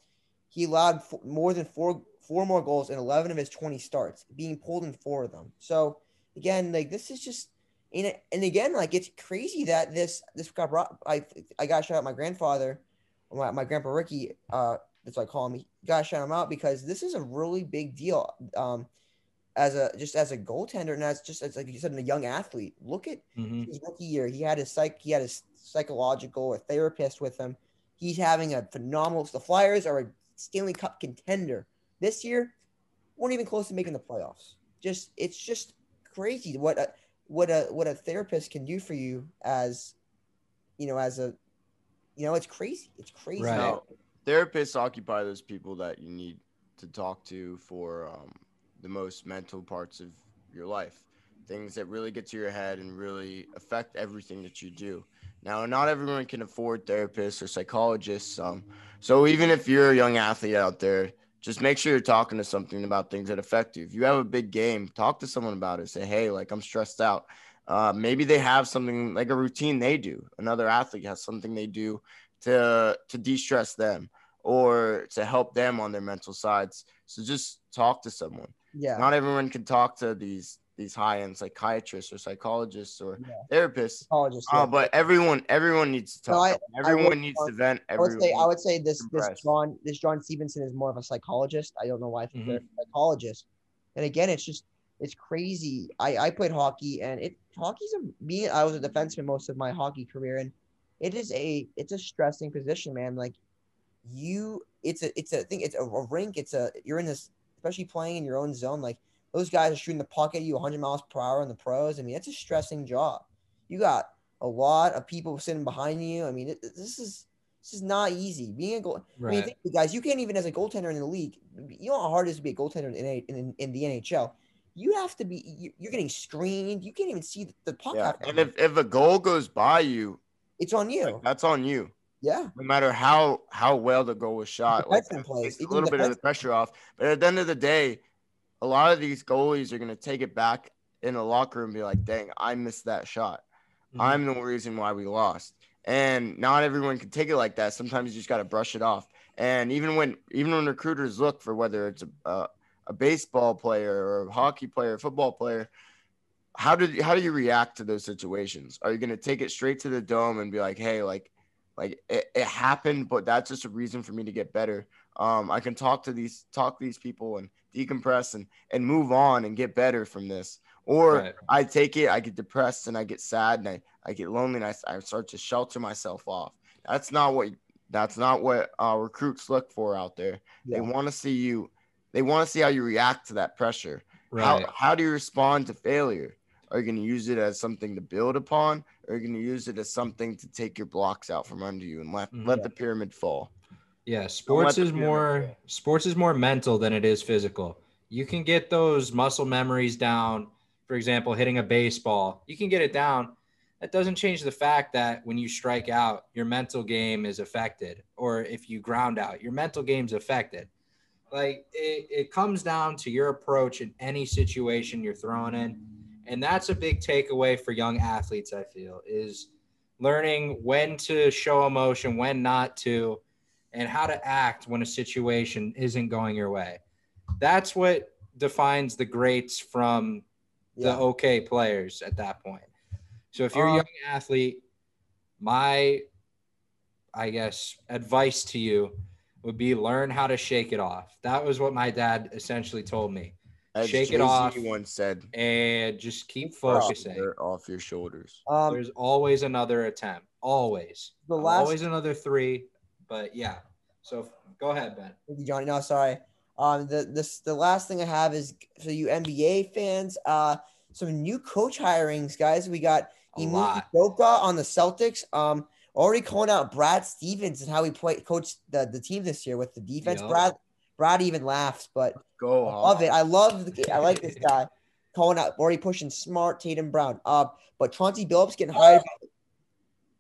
he allowed f- more than four four more goals in 11 of his 20 starts, being pulled in four of them. So again, like this is just and, and again, like it's crazy that this this got brought. I I got to shout out my grandfather, my, my grandpa Ricky. Uh, that's what I call him. Got to shout him out because this is a really big deal. Um, as a just as a goaltender and as just as like you said, a young athlete. Look at Mhm. his rookie year. He had his psych. He had his psychological a therapist with him. He's having a phenomenal. The Flyers are a Stanley Cup contender this year. weren't even close to making the playoffs. Just it's just crazy what a what a what a therapist can do for you as you know as a you know it's crazy. It's crazy. Right. Therapists occupy those people that you need to talk to for um, the most mental parts of your life, things that really get to your head and really affect everything that you do. Now, not everyone can afford therapists or psychologists. Um, so even if you're a young athlete out there, just make sure you're talking to something about things that affect you. If you have a big game, talk to someone about it. Say, hey, like I'm stressed out. Uh, maybe they have something like a routine they do. Another athlete has something they do to to de-stress them or to help them on their mental sides. So just talk to someone. Yeah. Not everyone can talk to these these high-end psychiatrists or psychologists or Yeah. therapists. Psychologist, Uh, but everyone everyone needs to talk. I- I everyone would- needs to vent. I would say I would say this this. John this John Stevenson is more of a psychologist. I don't know why I think Mhm. they're a psychologist. And again, it's just it's crazy. I I played hockey and it hockey's a me. I was a defenseman most of my hockey career, and it is a it's a stressing position, man. Like you, it's a it's a thing. It's a, a rink. It's a you're in this especially playing in your own zone. Like those guys are shooting the puck at you 100 miles per hour in the pros. I mean, that's a stressing job. You got a lot of people sitting behind you. I mean, it, this is this is not easy. Being a goal, I mean, Right. think, guys, you can't even as a goaltender in the league. You know how hard it is to be a goaltender in, a, in, in the NHL. You have to be. you- You're getting screened. You can't even see the, the puck. Yeah. And if, if a goal goes by you, it's on you. like, that's on you. Yeah. no matter how how well the goal was shot. Like, it plays, takes a little bit of the pressure off. But at the end of the day, a lot of these goalies are gonna take it back in the locker room and be like, "Dang, I missed that shot. Mhm. I'm the reason why we lost." And not everyone can take it like that. Sometimes you just got to brush it off. And even when even when recruiters look for whether it's a a, a baseball player or a hockey player, football player, how did how do you react to those situations? Are you gonna take it straight to the dome and be like, hey, like like it, it happened, but that's just a reason for me to get better. Um, I can talk to these talk to these people and decompress and and move on and get better from this. Or Right. I take it, I get depressed and I get sad and I, I get lonely and I, I start to shelter myself off. That's not what that's not what uh, recruits look for out there. They want to see you. They want to see how you react to that pressure. Right. How, how do you respond to failure? Are you going to use it as something to build upon, or are you going to use it as something to take your blocks out from under you and let Mhm. let the pyramid fall? Yeah, sports is more fall. sports is more mental than it is physical. You can get those muscle memories down. For example, hitting a baseball, you can get it down. That doesn't change the fact that when you strike out, your mental game is affected, or if you ground out, your mental game's affected. Like it, it comes down to your approach in any situation you're thrown in, and that's a big takeaway for young athletes. I feel is learning when to show emotion, when not to, and how to act when a situation isn't going your way. That's what defines the greats from the Yeah. okay players at that point. So if you're a Um, young athlete, my I guess advice to you would be learn how to shake it off. That was what my dad essentially told me. As Shake it Jay-Z off. once said, And just keep focusing. off your shoulders. Um, There's always another attempt. Always. The last- always another three. But yeah. So go ahead, Ben. Thank you, Johnny. No, sorry. Um, the this the last thing I have is for you NBA fans. Uh, some new coach hirings, guys. We got A Emi lot. On the Celtics. Um, already calling out Brad Stevens and how he played coached the, the team this year with the defense. Yup. Brad Brad even laughs, but Go I love it. I love the I like this guy. Calling out already pushing smart Tatum Brown. Uh, but Chauncey Billups getting hired.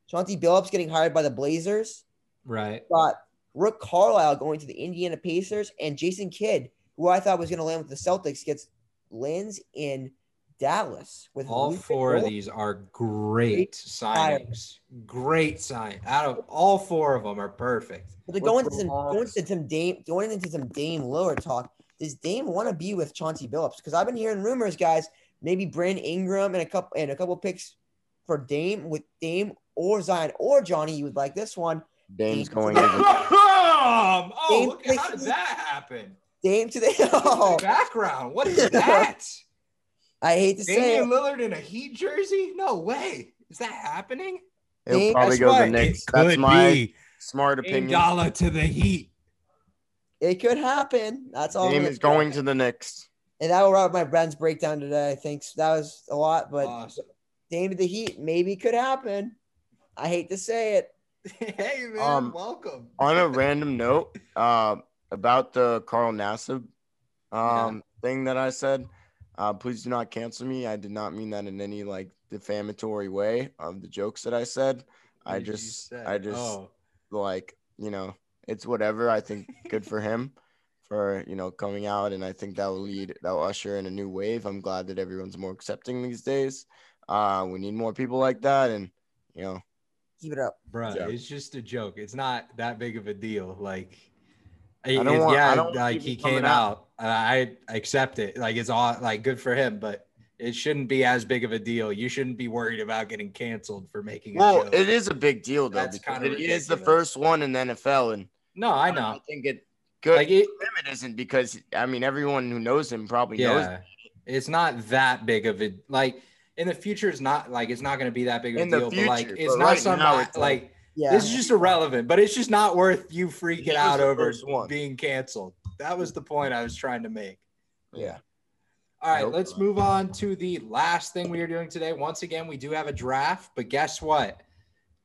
Chauncey Billups getting hired by the Blazers Right. got Rick Carlisle going to the Indiana Pacers and Jason Kidd, who I thought was going to land with the Celtics, gets lands in Dallas with All Luka four of these are great hire. signings. Great sign. Out of all four of them are perfect. But they're going the into some going into some Dame going into some Dame lower talk. Does Dame want to be with Chauncey Billups? Because I've been hearing rumors, guys. Maybe Brandon Ingram and a couple and a couple picks for Dame with Dame or Zion or Johnny. You would like this one. Dame's Dame- going. Into, oh, Dame look how did that happen? Dame to the oh, Background. What is that? I hate to say Damian it. Lillard in a Heat jersey? No way. Is that happening? It'll Dame- probably That's go the what Knicks. it That's my be. smart Dame opinion. Dollar to the Heat. It could happen. That's all. I'm gonna is going to the Knicks. And that will wrap my Brent's breakdown today. Thanks. That was a lot, but Awesome. Dame to the Heat maybe could happen. I hate to say it. hey man, Um, welcome. On a random note, uh, about the Carl Nassib um, thing that I said, uh, please do not cancel me. I did not mean that in any like defamatory way of the jokes that I said. I What did you just, say? I just Oh, like, you know, it's whatever. I think good for him for, you know, coming out. And I think that will lead, that will usher in a new wave. I'm glad that everyone's more accepting these days. Uh, we need more people like that. And, you know, Keep it up. bro, Yeah. it's just a joke. It's not that big of a deal. Like, don't want- yeah, I don't like he came out. and I I accept it. Like it's all like good for him, but it shouldn't be as big of a deal. You shouldn't be worried about getting canceled for making a well, it is a big deal though, That's because it is the first one in the NFL. And no, I know. I think it good. Like it, for him it isn't because I mean everyone who knows him probably knows. yeah, it's not that big of a like. In the future, it's not like it's not going to be that big of a In the deal. but like, future, it's but not right some now, it's like Yeah. this is just irrelevant. But it's just not worth you freaking was out over one. being canceled. That was the point I was trying to make. Yeah. All right, Nope. let's move on to the last thing we are doing today. Once again, we do have a draft, but guess what?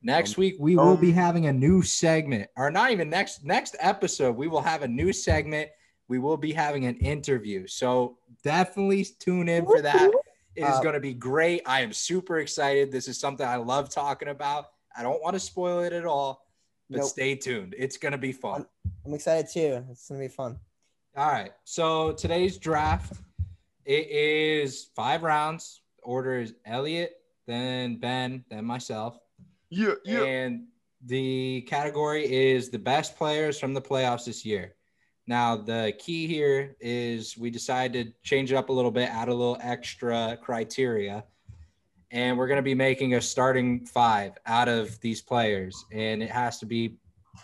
Next week we will be um, having a new segment, or not even next next episode. We will have a new segment. We will be having an interview, so definitely tune in for that. It is Uh, going to be great. I am super excited. This is something I love talking about. I don't want to spoil it at all, but Nope. stay tuned. It's going to be fun. I'm excited too. It's gonna be fun. All right. So today's draft, it is five rounds. Order is Elliot, then Ben, then myself. Yeah, yeah. And the category is the best players from the playoffs this year. Now, the key here is we decided to change it up a little bit, add a little extra criteria. And we're going to be making a starting five out of these players. And it has to be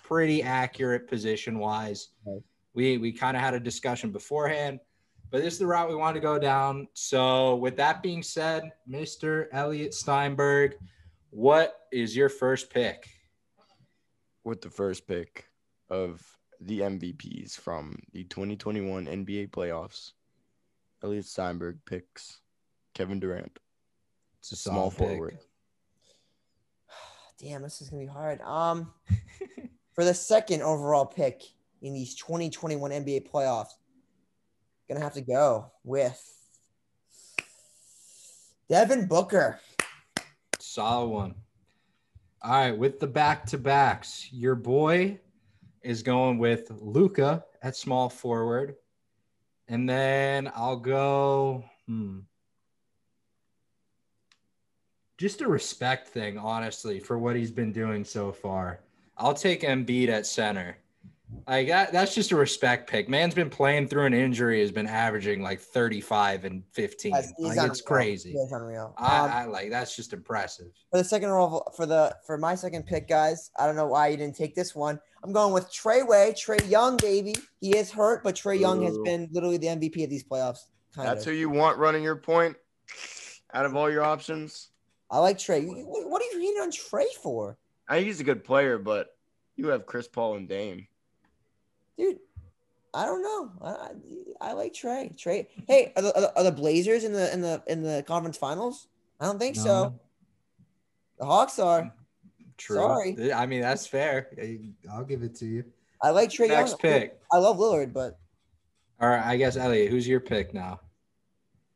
pretty accurate position wise. Right. We, we kind of had a discussion beforehand, but this is the route we want to go down. So, with that being said, Mr. Elliot Steinberg, what is your first pick? With the first pick of the MVPs from the 2021 NBA playoffs, Elliot Steinberg picks Kevin Durant, It's a small forward. Damn, this is gonna be hard. Um, for the second overall pick in these 2021 NBA playoffs, gonna have to go with Devin Booker. Solid one. All right, with the back to backs, your boy is going with Luka at small forward. And then I'll go, hmm. Just a respect thing, honestly, for what he's been doing so far. I'll take Embiid at center. Like that, that's just a respect pick. Man's been playing through an injury, has been averaging like 35 and 15. Guys, he's Like it's crazy. He unreal. I, Um, I like that's just impressive. for the second overall for the for my second pick, guys. I don't know why you didn't take this one. I'm going with Trae Way, Trae Young, baby. He is hurt, but Trae Young has been literally the MVP of these playoffs. Kind That's of. who you want running your point out of all your options. I like Trae. What what are you hating on Trae for, I he's a good player, but you have Chris Paul and Dame. dude? I don't know. I, I, I like Trae. Trae. Hey, are the, are the Blazers in the in the in the conference finals? I don't think so. The Hawks are. True. Sorry. I mean, that's fair. I'll give it to you. I like Trae Next Young. pick. I love Lillard, but All right. I guess, Elliot, who's your pick now?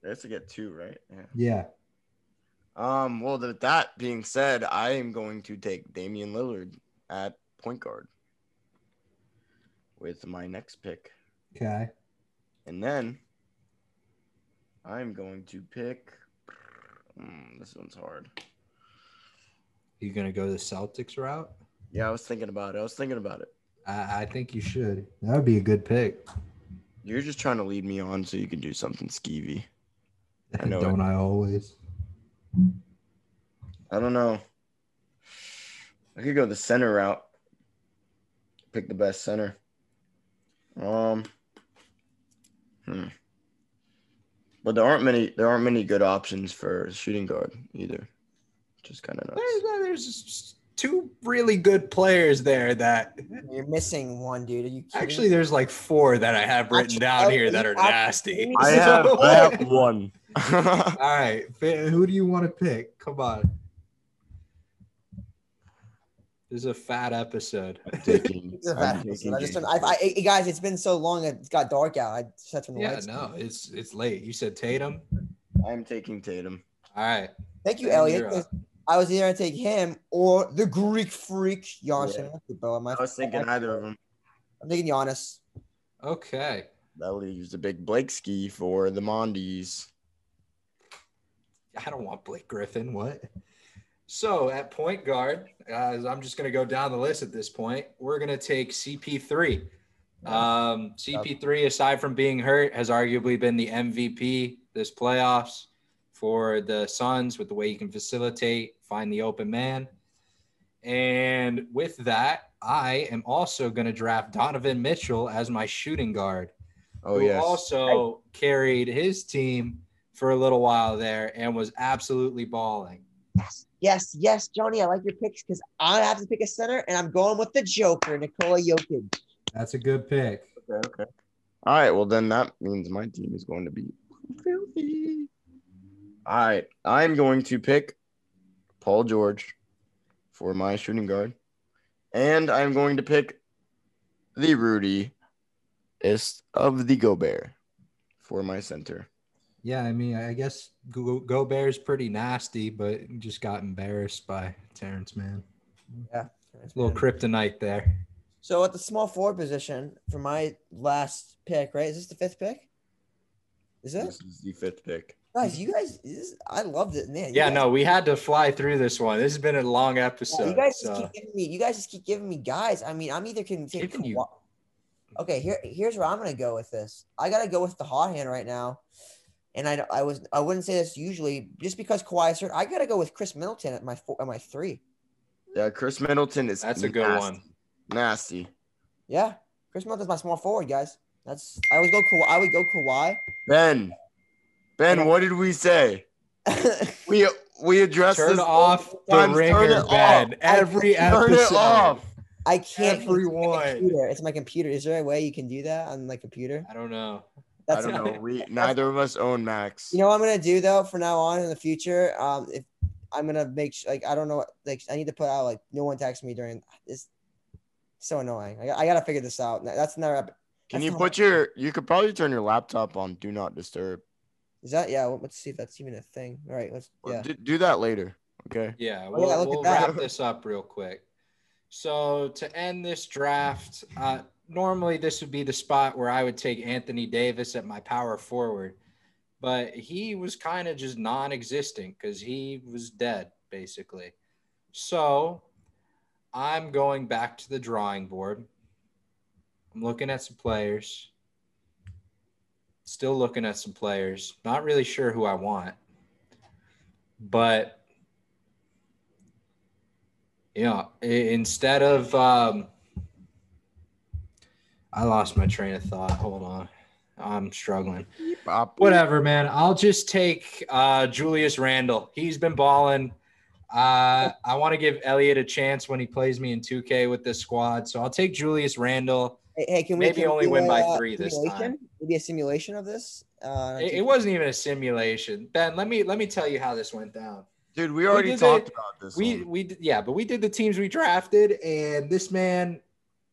That's to get two, right? Yeah. Yeah. Um. Well, with that being said, I am going to take Damian Lillard at point guard with my next pick, Okay. and then I'm going to pick. Hmm, this one's hard. You going to go the Celtics route? Yeah, I was thinking about it. I was thinking about it. I, I think you should. That would be a good pick. You're just trying to lead me on so you can do something skeevy. I know. Don't I always? I don't know. I could go the center route. Pick the best center. Um. Hmm. But there aren't many. There aren't many good options for shooting guard either. Just kind of nuts. There's, there's two really good players there that you're missing one, dude. Are you kidding? actually there's like four that I have written Actually, down here that are nasty. I have. I have one. All right. Who do you want to pick? Come on. This is a fat episode. taking. It's a I'm bad taking episode. I just turned, I, I, guys, it's been so long. It's got dark out. I just had to the Yeah, lights. no, it's it's late. You said Tatum. I'm taking Tatum. All right. Thank you, And Elliot. you're 'cause up. I was either gonna take him or the Greek freak Giannis. Yeah. Bro, am I was thinking either of them. I'm thinking Giannis. Okay. That leaves the big Blake ski for the Mondies. I don't want Blake Griffin. What? So at point guard, guys, I'm just going to go down the list at this point. We're going to take CP3. Um, CP3, aside from being hurt, has arguably been the MVP this playoffs for the Suns with the way he can facilitate, find the open man. And with that, I am also going to draft Donovan Mitchell as my shooting guard Oh who yes. also carried his team for a little while there and was absolutely balling. Yes, yes, yes, Johnny. I like your picks because I have to pick a center, and I'm going with the Joker, Nikola Jokic. That's a good pick. Okay, okay. All right, well then that means my team is going to be filthy. All right, I'm going to pick Paul George for my shooting guard, and I'm going to pick the Rudy ist of the Gobert for my center. Yeah, I mean, I guess Go- Gobert's pretty nasty, but just got embarrassed by Terance Mann. Yeah. A little kryptonite there. So at the small forward position for my last pick, right? Is this the fifth pick? Is it? This is the fifth pick. Guys, you guys, this, I loved it, man. you Yeah, guys- no, we had to fly through this one. This has been a long Yeah, episode. you guys so- just keep giving me. You guys just keep giving me guys. I mean, I'm either can take. Giving you- Okay, here here's where I'm gonna go with this. I gotta go with the hot hand right now, and I I was I wouldn't say this usually just because Kawhi is hurt. I gotta go with Khris Middleton at my four, at my three. Yeah, Khris Middleton is That's a good one. Nasty. Yeah, Khris Middleton's my small forward, guys. That's I would go Kawhi. I would go Kawhi. Ben. Ben, what did we say? We we addressed Turn this off the times. Turn ringer, it Ben. off. Every Turn episode. it off. I can't. Everyone. It's my, computer. it's my computer. Is there a way you can do that on my computer? I don't know. I That's don't know. We neither of us own Macs. You know what I'm gonna do though from now on in the future? Um, if I'm gonna make sure, like I don't know, like I need to put out like no one text me during this. So annoying. I, I gotta figure this out. That's another. ep- Can you put your? You could probably turn your laptop on Do Not Disturb. Is that yeah? Let's see if that's even a thing. All right, let's Or yeah. Do, do that later. Okay. Yeah, Oh, we'll, yeah, look we'll that. wrap this up real quick. So to end this draft, uh, normally this would be the spot where I would take Anthony Davis at my power forward, but he was kind of just non-existent because he was dead basically. So I'm going back to the drawing board. I'm looking at some players. Still looking at some players. Not really sure who I want, but you know, instead of um I lost my train of thought. Hold on. I'm struggling. Bop. Whatever, man. I'll just take uh Julius Randle. He's been balling. Uh I want to give Elliot a chance when he plays me in 2K with this squad. So I'll take Julius Randle. Hey, hey, can we Maybe can only do win by three this simulation? time. Maybe a simulation of this. Uh, It, it wasn't even a simulation. Ben, let me let me tell you how this went down. Dude, we already did talked it. about this. We one. we did- yeah, but we did the teams we drafted, and this man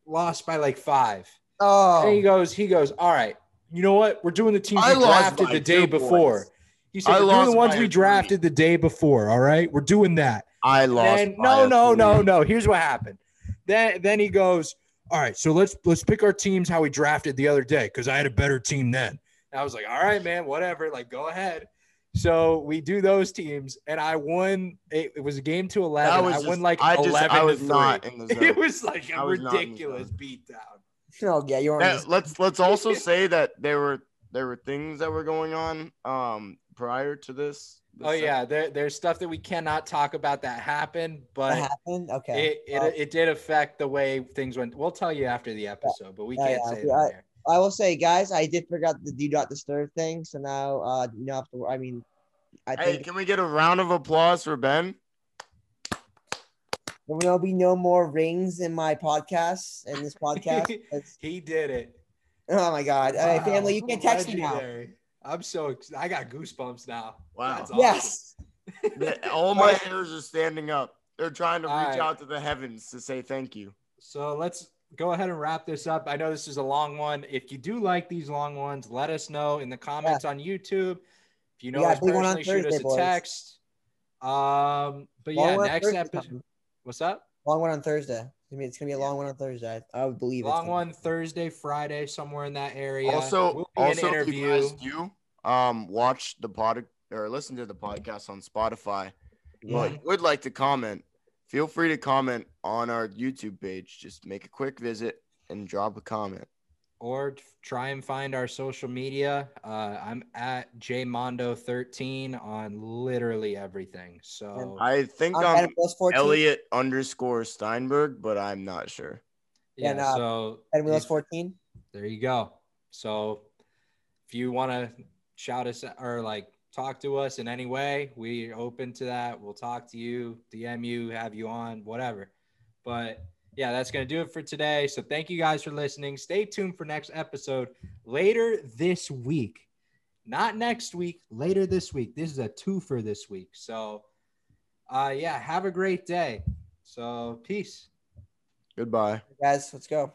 lost by like five. Oh. And he oh, goes, he goes, all right. You know what? We're doing the teams I we drafted the day before. points. He said, I we're doing the ones we three. drafted the day before. All right, we're doing that. I lost. And no, a no, no, no. Here's what happened. Then then he goes, all right. So let's let's pick our teams how we drafted the other day because I had a better team then. And I was like, all right, man, whatever. Like, go ahead. So we do those teams, and I won. It, it was a game to eleven. I just, won like I just, eleven I was to three. not in the zone. it was like a was not in the ridiculous beatdown. Oh yeah, you are. Yeah, let's let's also say that there were there were things that were going on um prior to this. this Oh sec- yeah, there, there's stuff that we cannot talk about that happened, What but happened? Okay. it, it, Well, it did affect the way things went. We'll tell you after the episode, but we Yeah, can't yeah, say yeah, that I- here. I will say, guys, I did figure out the do not disturb thing. So now, uh, you know, have to, I mean, I Hey, think can we get a round of applause for Ben? There will be no more rings in my podcast in this podcast. He did it. oh my god! All right, Wow. family, you can text me now. I'm so ex- I got goosebumps now. Wow. Awesome. Yes. Yeah, All my hairs are standing up. They're trying to reach All right. out to the heavens to say thank you. So let's go ahead and wrap this up. I know this is a long one. If you do like these long ones, let us know in the comments on YouTube. If you know got us a big one on personally, shoot us a boys. text. Um, but Long yeah, one next Thursday episode. Coming. What's up? Long one on Thursday. I mean, it's gonna be a long one on Thursday. I would believe it's Long gonna- one Thursday, Friday, somewhere in that area. Also, Will be an also, if you guys do um watch the pod or listen to the podcast on Spotify, but would like to comment, feel free to comment on our YouTube page. Just make a quick visit and drop a comment. Or try and find our social media. Uh, I'm at jmondo13 on literally everything. So I think I'm I'm Adam Willis 14. Elliot underscore Steinberg, but I'm not sure. yeah, and, uh, so Adam Willis if- 14. there you go. So if you want to shout us or like talk to us in any way, we're open to that. We'll talk to you, DM you, have you on, whatever. But yeah, that's going to do it for today. So thank you guys for listening. Stay tuned for next episode later this week. Not next week, later this week. This is a two for this week. So uh yeah, have a great day. So peace. Goodbye. Guys, let's go.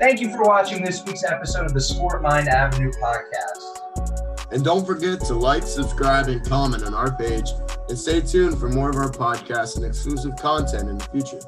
Thank you for watching this week's episode of the Sport Mind Avenue podcast. And don't forget to like, subscribe, and comment on our page. And stay tuned for more of our podcasts and exclusive content in the future.